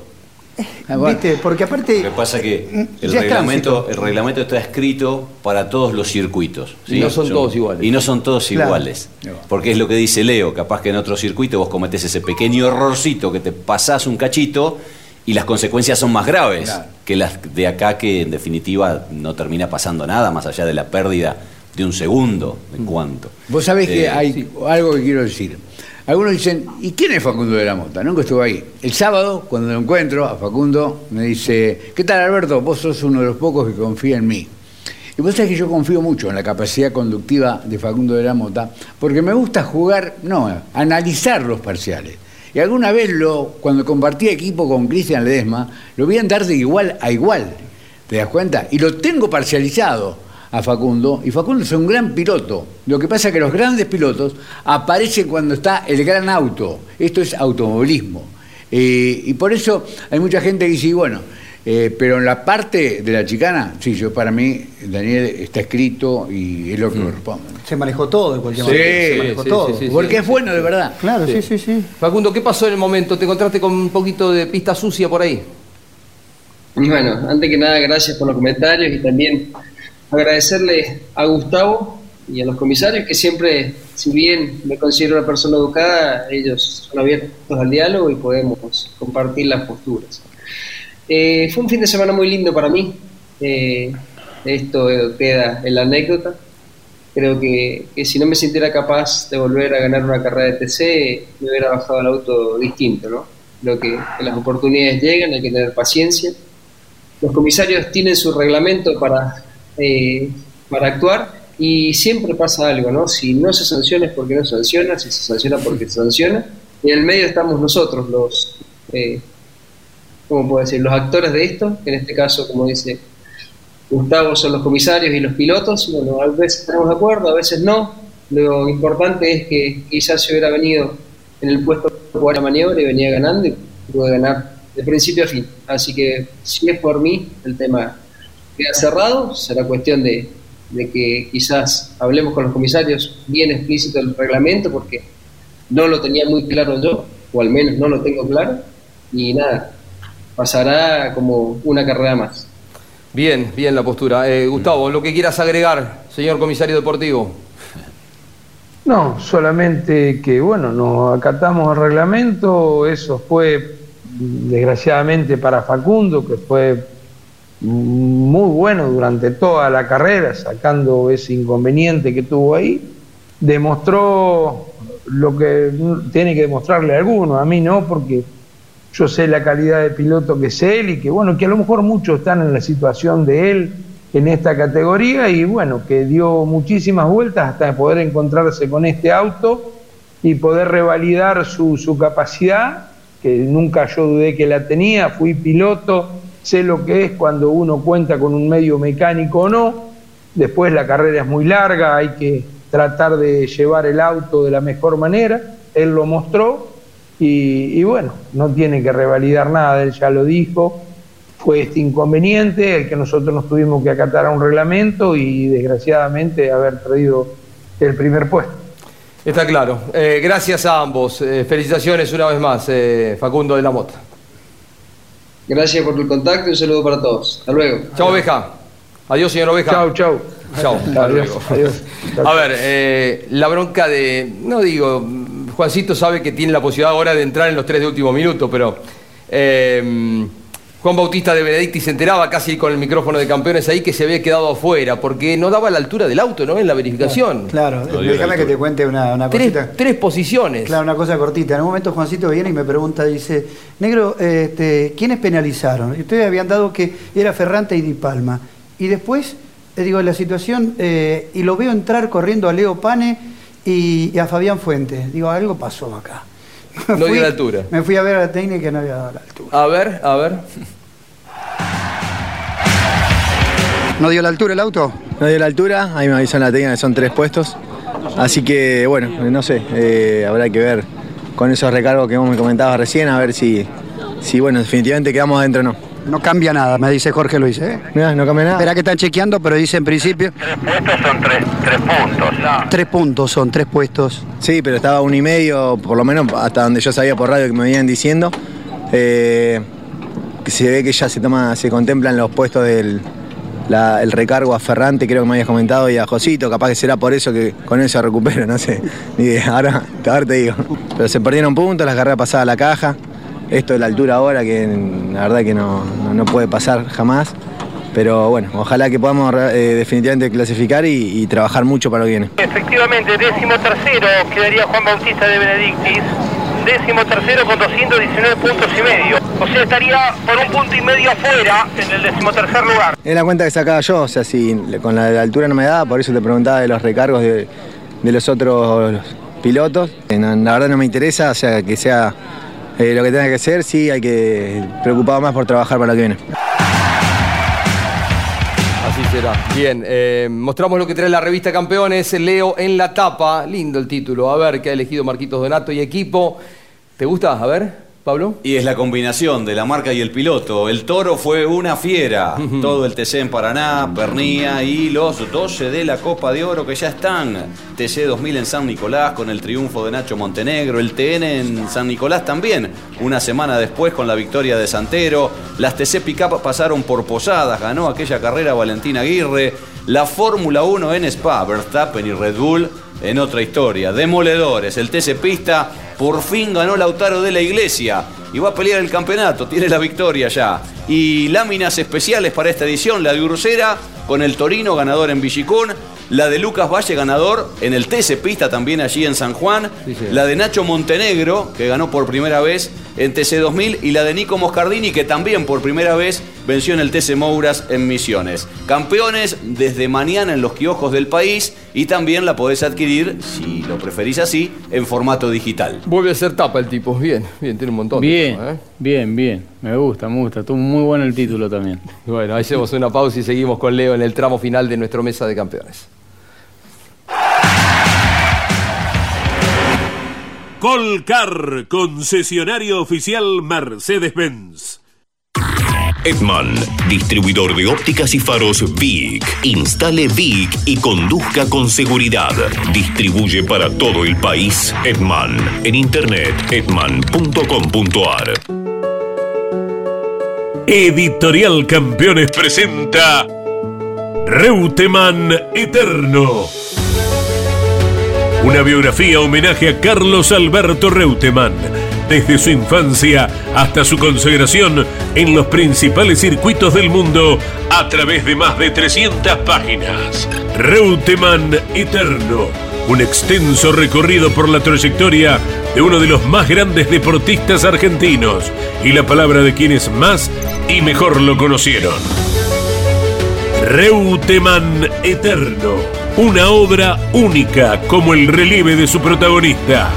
¿Viste? Porque aparte...
Lo que pasa es que el reglamento,
tránsito.
el reglamento está escrito para todos los circuitos.
Y no son todos iguales.
Y no son todos
Claro.
iguales. Porque es lo que dice Leo, capaz que en otro circuito vos cometés ese pequeño errorcito que te pasás un cachito y las consecuencias son más graves
Claro.
que las de acá que en definitiva no termina pasando nada más allá de la pérdida de un segundo, de cuánto.
Vos sabés que
Eh,
hay algo que quiero decir. Algunos dicen, ¿y quién es Facundo de la Mota? Nunca estuvo ahí. El sábado, cuando lo encuentro a Facundo, me dice, ¿qué tal Alberto? Vos sos uno de los pocos que confía en mí. Y vos sabés que yo confío mucho en la capacidad conductiva de Facundo de la Mota, porque me gusta jugar, no, analizar los parciales. Y alguna vez, lo, cuando compartí equipo con Cristian Ledesma, lo vi andar de igual a igual. ¿Te das cuenta? Y lo tengo parcializado a Facundo, y Facundo es un gran piloto. Lo que pasa es que los grandes pilotos aparecen cuando está el gran auto. Esto es automovilismo. Eh, y por eso hay mucha gente que dice, bueno, eh, pero en la parte de la chicana, sí, yo para mí, Daniel, está escrito y es lo que corresponde.
Se manejó todo de cualquier
Sí,
manera. Se manejó
sí,
todo.
sí, sí, Porque sí. es bueno, de verdad.
Claro, sí, sí, sí.
Facundo, ¿qué pasó en el momento? ¿Te encontraste con un poquito de pista sucia por ahí?
Y bueno, antes que nada, gracias por los comentarios y también agradecerle a Gustavo y a los comisarios que siempre, si bien me considero una persona educada, ellos son abiertos al diálogo y podemos compartir las posturas. Eh, fue un fin de semana muy lindo para mí. Eh, esto queda en la anécdota. Creo que, si no me sintiera capaz de volver a ganar una carrera de TC, me hubiera bajado al auto distinto, ¿no? Creo que, que las oportunidades llegan, hay que tener paciencia. Los comisarios tienen su reglamento para, eh, para actuar y siempre pasa algo, ¿no? Si no se sanciona es porque no se sanciona, si se sanciona porque se sanciona. Y en el medio estamos nosotros, los, eh, ¿cómo puedo decir? Los actores de esto, que en este caso, como dice Gustavo, son los comisarios y los pilotos. Bueno, a veces tenemos de acuerdo, a veces no. Lo importante es que quizás se hubiera venido en el puesto por la maniobra y venía ganando y pude ganar de principio a fin. Así que si es por mí, el tema queda cerrado. Será cuestión de, de que quizás hablemos con los comisarios bien explícito el reglamento, porque no lo tenía muy claro yo, o al menos no lo tengo claro, y nada, pasará como una carrera más.
Bien, bien la postura. Eh, Gustavo, lo que quieras agregar, señor comisario deportivo.
No, solamente que, bueno, nos acatamos el reglamento, eso fue desgraciadamente para Facundo, que fue muy bueno durante toda la carrera, sacando ese inconveniente que tuvo ahí, demostró lo que tiene que demostrarle a alguno, a mí no, porque yo sé la calidad de piloto que es él y que bueno, que a lo mejor muchos están en la situación de él en esta categoría y bueno, que dio muchísimas vueltas hasta poder encontrarse con este auto y poder revalidar su, su capacidad, que nunca yo dudé que la tenía, fui piloto, sé lo que es cuando uno cuenta con un medio mecánico o no, después la carrera es muy larga, hay que tratar de llevar el auto de la mejor manera, él lo mostró y, y bueno, no tiene que revalidar nada, él ya lo dijo, fue este inconveniente, el que nosotros nos tuvimos que acatar a un reglamento y desgraciadamente haber perdido el primer puesto.
Está claro. Eh, gracias a ambos. Eh, felicitaciones una vez más, eh, Facundo de la Mota.
Gracias por el contacto y un saludo para todos. Hasta luego.
Chao, Oveja. Adiós, señor Oveja.
Chao, chao.
Chao.
Adiós.
A ver, eh, la bronca de. No digo, Juancito sabe que tiene la posibilidad ahora de entrar en los tres de último minuto, pero. eh, Juan Bautista de Benedicti se enteraba casi con el micrófono de campeones ahí que se había quedado afuera porque no daba la altura del auto, ¿no? En la verificación.
Claro, déjame que te cuente una, una
Tres,
cosita.
tres posiciones.
Claro, una cosa cortita. En un momento Juancito viene y me pregunta, dice, negro, este, ¿quiénes penalizaron? Y ustedes habían dado que era Ferrante y Di Palma. Y después, le digo, la situación, eh, y lo veo entrar corriendo a Leo Pane y, y a Fabián Fuentes. Digo, algo pasó acá. Me
No dio la altura.
Me fui a ver a la técnica y no había dado la altura.
A ver, a ver.
¿No dio la altura el auto?
No dio la altura, ahí me avisó en la técnica que son tres puestos. Así que, bueno, no sé, eh, habrá que ver con esos recargos que vos me comentabas recién, a ver si, si bueno, definitivamente quedamos adentro o no.
No cambia nada, me dice Jorge Luis, ¿eh?
Mira, no cambia nada.
Espera que están chequeando, pero dice en principio...
Estos son tres, puntos.
Tres puntos son, tres puestos.
Sí, pero estaba uno y medio, por lo menos hasta donde yo sabía por radio que me venían diciendo. eh, que se ve que ya se toma, se contemplan los puestos del la- el recargo a Ferrante, creo que me habías comentado, y a Josito, capaz que será por eso que con eso recupero, no sé. Ni idea, ahora, ahora te digo. Pero se perdieron puntos, la carrera pasada a la caja. Esto de la altura ahora, que la verdad que no, no- no puede pasar jamás. Pero bueno, ojalá que podamos eh, definitivamente clasificar y, y trabajar mucho para lo que viene.
Efectivamente, décimo tercero quedaría Juan Bautista de Benedictis. Décimo tercero con 219 puntos y medio. O sea, estaría por un punto y medio afuera en el décimo tercer lugar.
Es la cuenta que sacaba yo, o sea, si con la, la altura no me daba, por eso te preguntaba de los recargos de, de los otros pilotos. Eh, la verdad no me interesa, o sea, que sea eh, lo que tenga que ser, sí hay que preocupado más por trabajar para lo que viene.
Así será. Bien, eh, mostramos lo que trae la revista Campeones, Leo en la tapa. Lindo el título. A ver, qué ha elegido Marquitos Donato y equipo. ¿Te gusta? A ver, Pablo.
Y es la combinación de la marca y el piloto. El toro fue una fiera. Todo el TC en Paraná, Pernía y los 12 de la Copa de Oro que ya están. TC 2000 en San Nicolás con el triunfo de Nacho Montenegro. El TN en San Nicolás también. Una semana después con la victoria de Santero. Las TC Pickup pasaron por Posadas. Ganó aquella carrera Valentina Aguirre. La Fórmula 1 en Spa, Verstappen y Red Bull en otra historia. Demoledores. El TC Pista por fin ganó Lautaro de la Iglesia y va a pelear el campeonato. Tiene la victoria ya. Y láminas especiales para esta edición: la de Ursera con el Torino ganador en Villicún. La de Lucas Valle ganador en el TC Pista también allí en San Juan. La de Nacho Montenegro que ganó por primera vez en TC 2000. Y la de Nico Moscardini que también por primera vez venció en el TC Mouras en Misiones. Campeones desde mañana en los kioscos del país y también la podés adquirir, si lo preferís así, en formato digital.
Vuelve a ser tapa el tipo. Bien, bien, tiene un montón.
Bien,
¿eh?
bien, bien. Me gusta, me gusta. Estuvo muy bueno el título también.
Bueno, hacemos una pausa y seguimos con Leo en el tramo final de nuestro mesa de campeones.
Colcar, concesionario oficial Mercedes-Benz.
Edman, distribuidor de ópticas y faros VIC. Instale VIC y conduzca con seguridad. Distribuye para todo el país Edman. En internet edman.com.ar.
Editorial Campeones presenta Reutemann Eterno. Una biografía homenaje a Carlos Alberto Reutemann, desde su infancia hasta su consagración en los principales circuitos del mundo a través de más de 300 páginas. Reutemann Eterno, un extenso recorrido por la trayectoria de uno de los más grandes deportistas argentinos y la palabra de quienes más y mejor lo conocieron. Reutemann Eterno, una obra única como el relieve de su protagonista.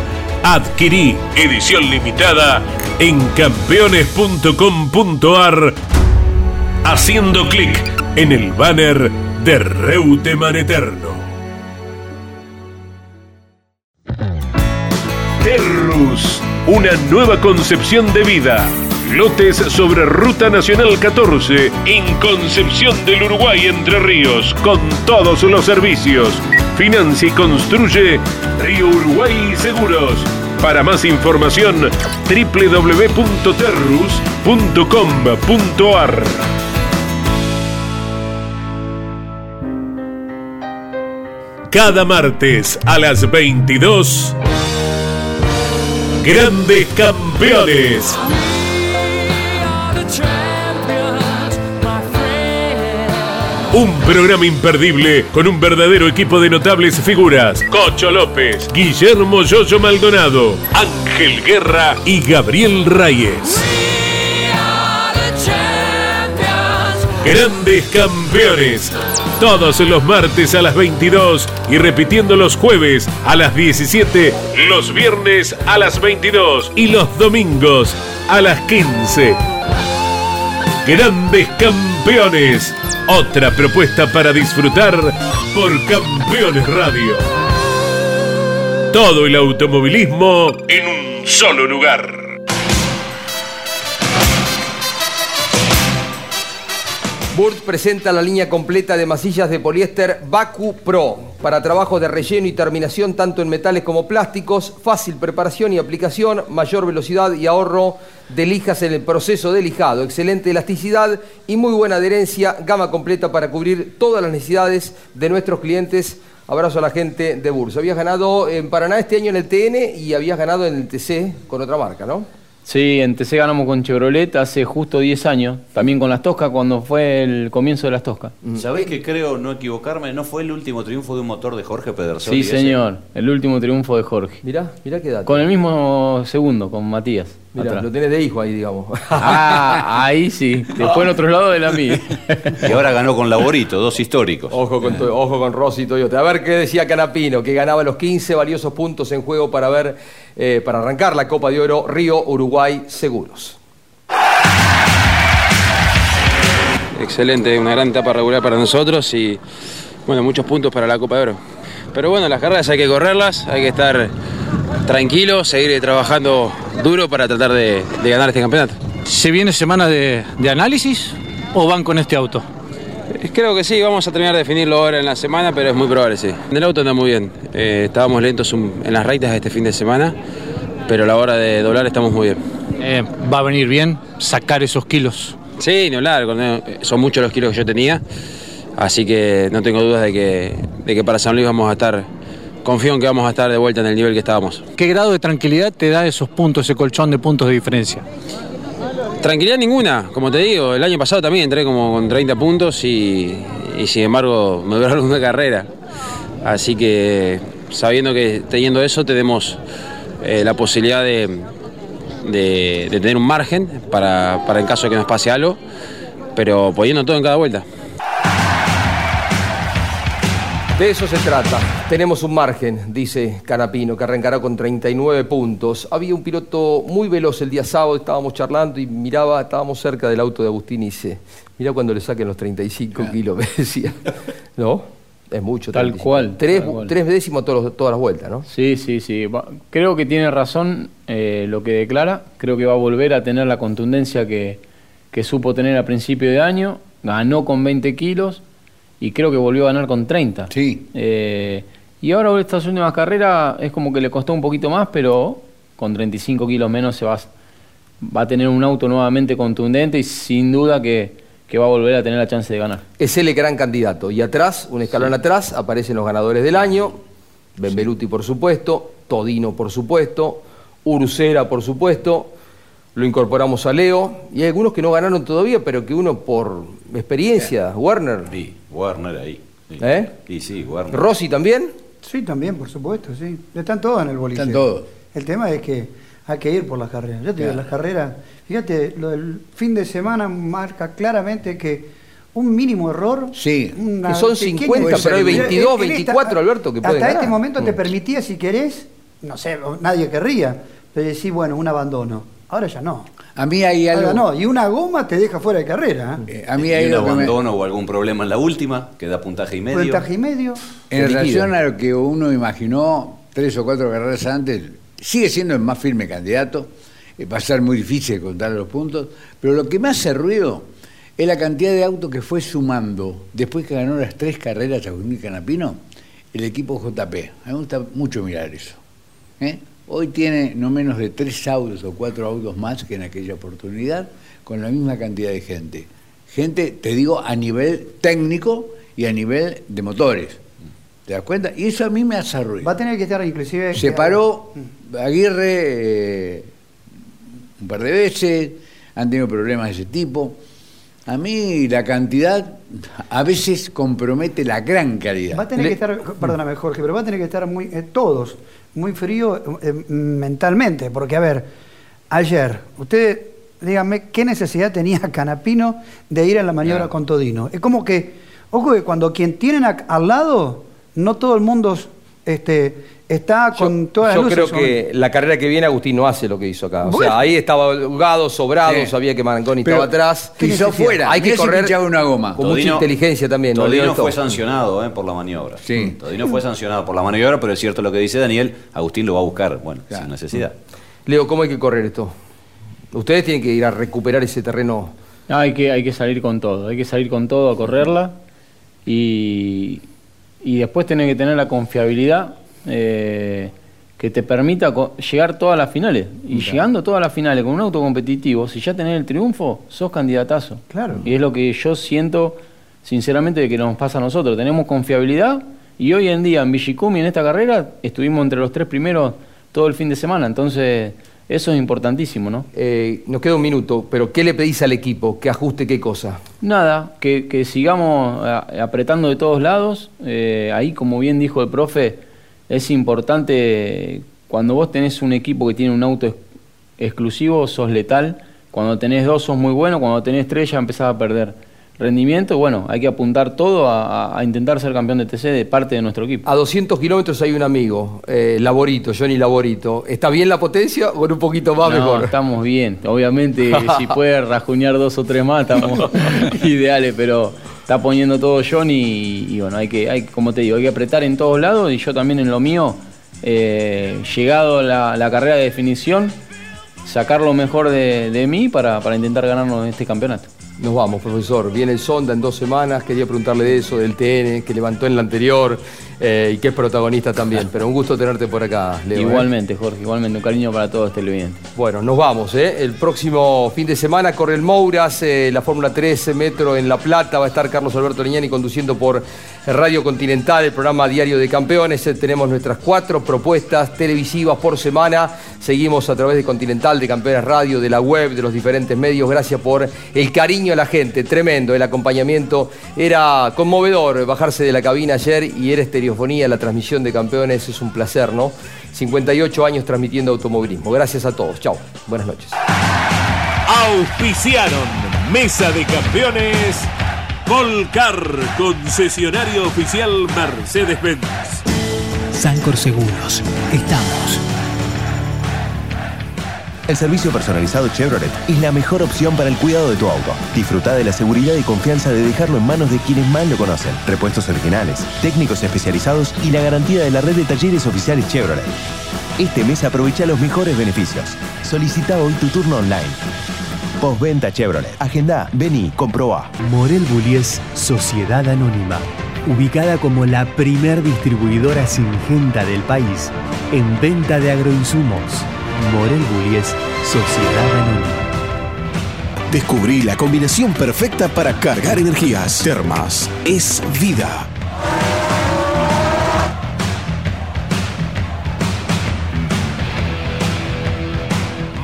Adquirí edición limitada en campeones.com.ar haciendo clic en el banner de Reutemann Eterno. Terrus, una nueva concepción de vida. Lotes sobre Ruta Nacional 14 en Concepción del Uruguay Entre Ríos con todos los servicios. Financia y construye Río Uruguay Seguros. Para más información www.terrus.com.ar Cada martes a las 22 Grandes Campeones. Un programa imperdible con un verdadero equipo de notables figuras. Cocho López, Guillermo Yoyo Maldonado, Ángel Guerra y Gabriel Reyes. Grandes campeones. Todos los martes a las 22 y repitiendo los jueves a las 17, los viernes a las 22 y los domingos a las 15. Grandes campeones. Otra propuesta para disfrutar por Campeones Radio. Todo el automovilismo en un solo lugar.
Burt presenta la línea completa de masillas de poliéster Baku Pro para trabajos de relleno y terminación tanto en metales como plásticos, fácil preparación y aplicación, mayor velocidad y ahorro de lijas en el proceso de lijado, excelente elasticidad y muy buena adherencia, gama completa para cubrir todas las necesidades de nuestros clientes. Abrazo a la gente de Burs. Habías ganado en Paraná este año en el TN y habías ganado en el TC con otra marca, ¿no?
Sí, en TC ganamos con Chevrolet hace justo 10 años, también con las Toscas cuando fue el comienzo de las Toscas.
¿Sabés que creo no equivocarme? ¿No fue el último triunfo de un motor de Jorge Pedersoli?
Sí, señor, el último triunfo de Jorge.
Mirá, mirá qué dato.
Con el mismo segundo, con Matías.
Mirá,
atrás.
lo tenés de hijo ahí, digamos.
Ah, ahí sí. Después en otro lado de la mía.
Y ahora ganó con Laborito, dos históricos.
Ojo con, ojo con Rossi y Toyota. A ver qué decía Canapino, que ganaba los 15 valiosos puntos en juego para ver, eh, para arrancar la Copa de Oro Río Uruguay Seguros.
Excelente, una gran etapa regular para nosotros y bueno, muchos puntos para la Copa de Oro. Pero bueno, las carreras hay que correrlas, hay que estar tranquilos, seguir trabajando duro para tratar de, de ganar este campeonato.
¿Se viene semana de, de análisis o van con este auto?
Eh, Creo que sí, vamos a terminar de definirlo ahora en la semana, pero es muy probable, sí. El auto anda muy bien, Eh, estábamos lentos en las rectas este fin de semana, pero a la hora de doblar estamos muy bien.
Eh, ¿Va a venir bien sacar esos kilos?
Sí, ni hablar, son muchos los kilos que yo tenía, así que no tengo dudas de que, de que para San Luis vamos a estar, confío en que vamos a estar de vuelta en el nivel que estábamos.
¿Qué grado de tranquilidad te da esos puntos, ese colchón de puntos de diferencia?
Tranquilidad ninguna, como te digo, el año pasado también entré como con 30 puntos y, y sin embargo me duraron una carrera. Así que sabiendo que teniendo eso tenemos eh, la posibilidad de, de- de tener un margen para, para en caso de que nos pase algo, pero poniendo todo en cada vuelta.
De eso se trata. Tenemos un margen, dice Canapino, que arrancará con 39 puntos. Había un piloto muy veloz el día sábado, estábamos charlando y miraba, estábamos cerca del auto de Agustín y dice, mira cuando le saquen los 35 kilos, me decía. ¿No? Es mucho.
Tal
35.
cual,
Tres,
tal cual.
tres décimos todos todas las vueltas, ¿no?
Sí, sí, sí. Creo que tiene razón eh, lo que declara. Creo que va a volver a tener la contundencia que, que supo tener a principio de año, ganó con 20 kilos y creo que volvió a ganar con 30.
Sí.
Eh, y ahora estas últimas carreras es como que le costó un poquito más, pero con 35 kilos menos se va, va a tener un auto nuevamente contundente y sin duda que, que va a volver a tener la chance de ganar.
Es el gran candidato. Y atrás, un escalón atrás, aparecen los ganadores del año. Benvenuti, por supuesto. Todino, por supuesto. Urucera, por supuesto. Lo incorporamos a Leo. Y hay algunos que no ganaron todavía, pero que uno por experiencia. Werner.
Sí, Warner ahí. Sí.
¿Eh?
Y sí, Warner.
Rossi también.
Sí, también, por supuesto, sí. Están todos en el boliche.
Están todos.
El tema es que hay que ir por las carreras. Yo te digo, las carreras, fíjate, lo del fin de semana marca claramente que un mínimo error.
Sí.
una
Que son
pequeña-
50, pero hay
Él- él
22,
está-
24, Alberto, que pueden
Hasta este momento te
Mm.
permitía, si querés, no sé, nadie querría, pero decir, bueno, un abandono. Ahora ya no.
A mí hay algo.
Ahora no, y una goma te deja fuera de carrera. ¿eh?
a mí
Y
hay
un
me-
abandono o algún problema en la última, que da puntaje y medio.
Puntaje y medio.
En relación a lo que uno imaginó tres o cuatro carreras antes, sigue siendo el más firme candidato. eh, Va a ser muy difícil contar los puntos. Pero lo que me hace ruido es la cantidad de autos que fue sumando después que ganó las tres carreras Agustín Canapino, el equipo JP. A mí me gusta mucho mirar eso. ¿eh? Hoy tiene no menos de tres autos o cuatro autos más que en aquella oportunidad, con la misma cantidad de gente. Gente, te digo, a nivel técnico y a nivel de motores. ¿Te das cuenta? Y eso a mí me hace ruido.
Va a tener que estar inclusive...
Se paró Aguirre eh, un par de veces, han tenido problemas de ese tipo. A mí la cantidad a veces compromete la gran calidad.
Va a tener que estar, perdóname Jorge, pero va a tener que estar muy, eh, todos muy frío eh, mentalmente, porque a ver, ayer, usted, dígame, ¿qué necesidad tenía Canapino de ir a la maniobra con Todino? Es como que, ojo, que cuando quien tienen a- al lado, no todo el mundo este, está con todas las
Yo
luces.
creo
son-
que la carrera que viene Agustín no hace lo que hizo acá. O
Bueno.
sea, ahí estaba holgado, sobrado,
Sí.
sabía que Marangoni
Pero
estaba atrás.
pisó fuera,
Hay que
si
correr
pinchaba una goma.
con mucha inteligencia también. no
Todino
esto.
fue sancionado eh, por la maniobra.
Sí.
Todino fue sancionado por la maniobra, pero es cierto lo que dice Daniel, Agustín lo va a buscar, bueno, sin necesidad.
Leo, ¿cómo hay que correr esto? Ustedes tienen que ir a recuperar ese terreno.
No, hay, que, hay que salir con todo, hay que salir con todo a correrla y, y después tener que tener la confiabilidad eh, que te permita llegar todas las finales. Y llegando todas las finales con un auto competitivo, si ya tenés el triunfo, sos candidatazo.
Claro.
Y es lo que yo siento sinceramente de que nos pasa a nosotros. Tenemos confiabilidad y hoy en día en Villicumi, en esta carrera, estuvimos entre los tres primeros todo el fin de semana. Entonces, eso es importantísimo, ¿no?
Eh, nos queda un minuto, pero ¿qué le pedís al equipo? ¿Que ajuste qué cosa?
Nada, que, que sigamos apretando de todos lados. Eh, ahí, como bien dijo el profe, es importante cuando vos tenés un equipo que tiene un auto ex- exclusivo, sos letal. Cuando tenés dos, sos muy bueno. Cuando tenés tres, ya empezás a perder rendimiento. Bueno, hay que apuntar todo a, intentar ser campeón de TC de parte de nuestro equipo.
A 200 kilómetros hay un amigo, eh, Laborito, Johnny Laborito. ¿Está bien la potencia o un poquito más
No,
mejor?
estamos bien. Obviamente, si puede rajuñar dos o tres más, estamos ideales, pero está poniendo todo Johnny y, y bueno, hay que, hay, como te digo, hay que apretar en todos lados y yo también en lo mío, eh, llegado la, la carrera de definición, sacar lo mejor de, de mí para, para intentar ganarnos este campeonato.
Nos vamos, profesor. Viene el Sonda en dos semanas. Quería preguntarle de eso, del TN, que levantó en la anterior eh, y que es protagonista también. Pero un gusto tenerte por acá, Leo. ¿eh?
igualmente, Jorge, igualmente, un cariño para todos televidentes.
Bueno, nos vamos. ¿eh? El próximo fin de semana corre el Mouras, la Fórmula 13 Metro en La Plata. Va a estar Carlos Alberto Leñani conduciendo por Radio Continental, el programa Diario de Campeones. Tenemos nuestras cuatro propuestas televisivas por semana. Seguimos a través de Continental, de Campeones Radio, de la web, de los diferentes medios. Gracias por el cariño a la gente. Tremendo. El acompañamiento era conmovedor. Bajarse de la cabina ayer y era estereofonía la transmisión de Campeones. Es un placer, ¿no? 58 años transmitiendo automovilismo. Gracias a todos. Chao. Buenas noches.
Auspiciaron Mesa de Campeones Volcar, concesionario oficial Mercedes-Benz.
Sancor Seguros. Estamos.
El servicio personalizado Chevrolet es la mejor opción para el cuidado de tu auto. Disfruta de la seguridad y confianza de dejarlo en manos de quienes más lo conocen. Repuestos originales, técnicos especializados y la garantía de la red de talleres oficiales Chevrolet. Este mes aprovecha los mejores beneficios. Solicita hoy tu turno online. Postventa Chevrolet. Agenda, vení, comprobá.
Morel Bullies Sociedad Anónima. Ubicada como la primer distribuidora singenta del país en venta de agroinsumos. Morel Bullies Sociedad Anónima.
Descubrí la combinación perfecta para cargar energías. Termas es vida.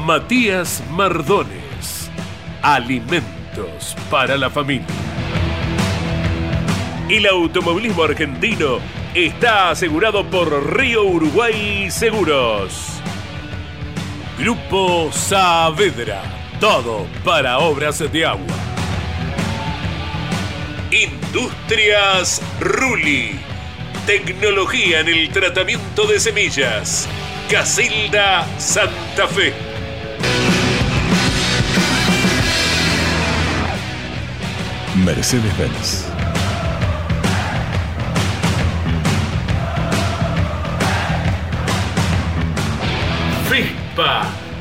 Matías Mardones. Alimentos para la familia. El automovilismo argentino está asegurado por Río Uruguay Seguros. Grupo Saavedra. Todo para obras de agua. Industrias Ruli. Tecnología en el tratamiento de semillas. Casilda Santa Fe.
Mercedes-Benz.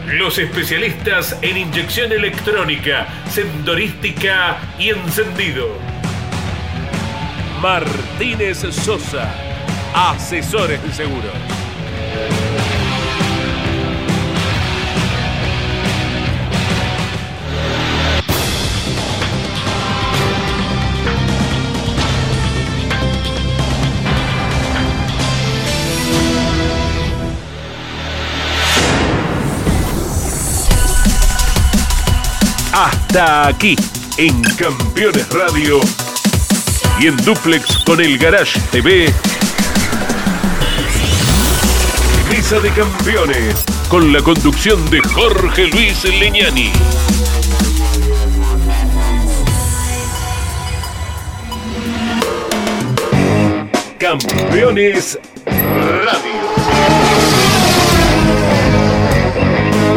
Los especialistas en inyección electrónica, sendorística y encendido. Martínez Sosa. Asesores de seguros. Hasta aquí, en Campeones Radio y en Duplex con el Garage TV. Mesa de Campeones, con la conducción de Jorge Luis Leñani. Campeones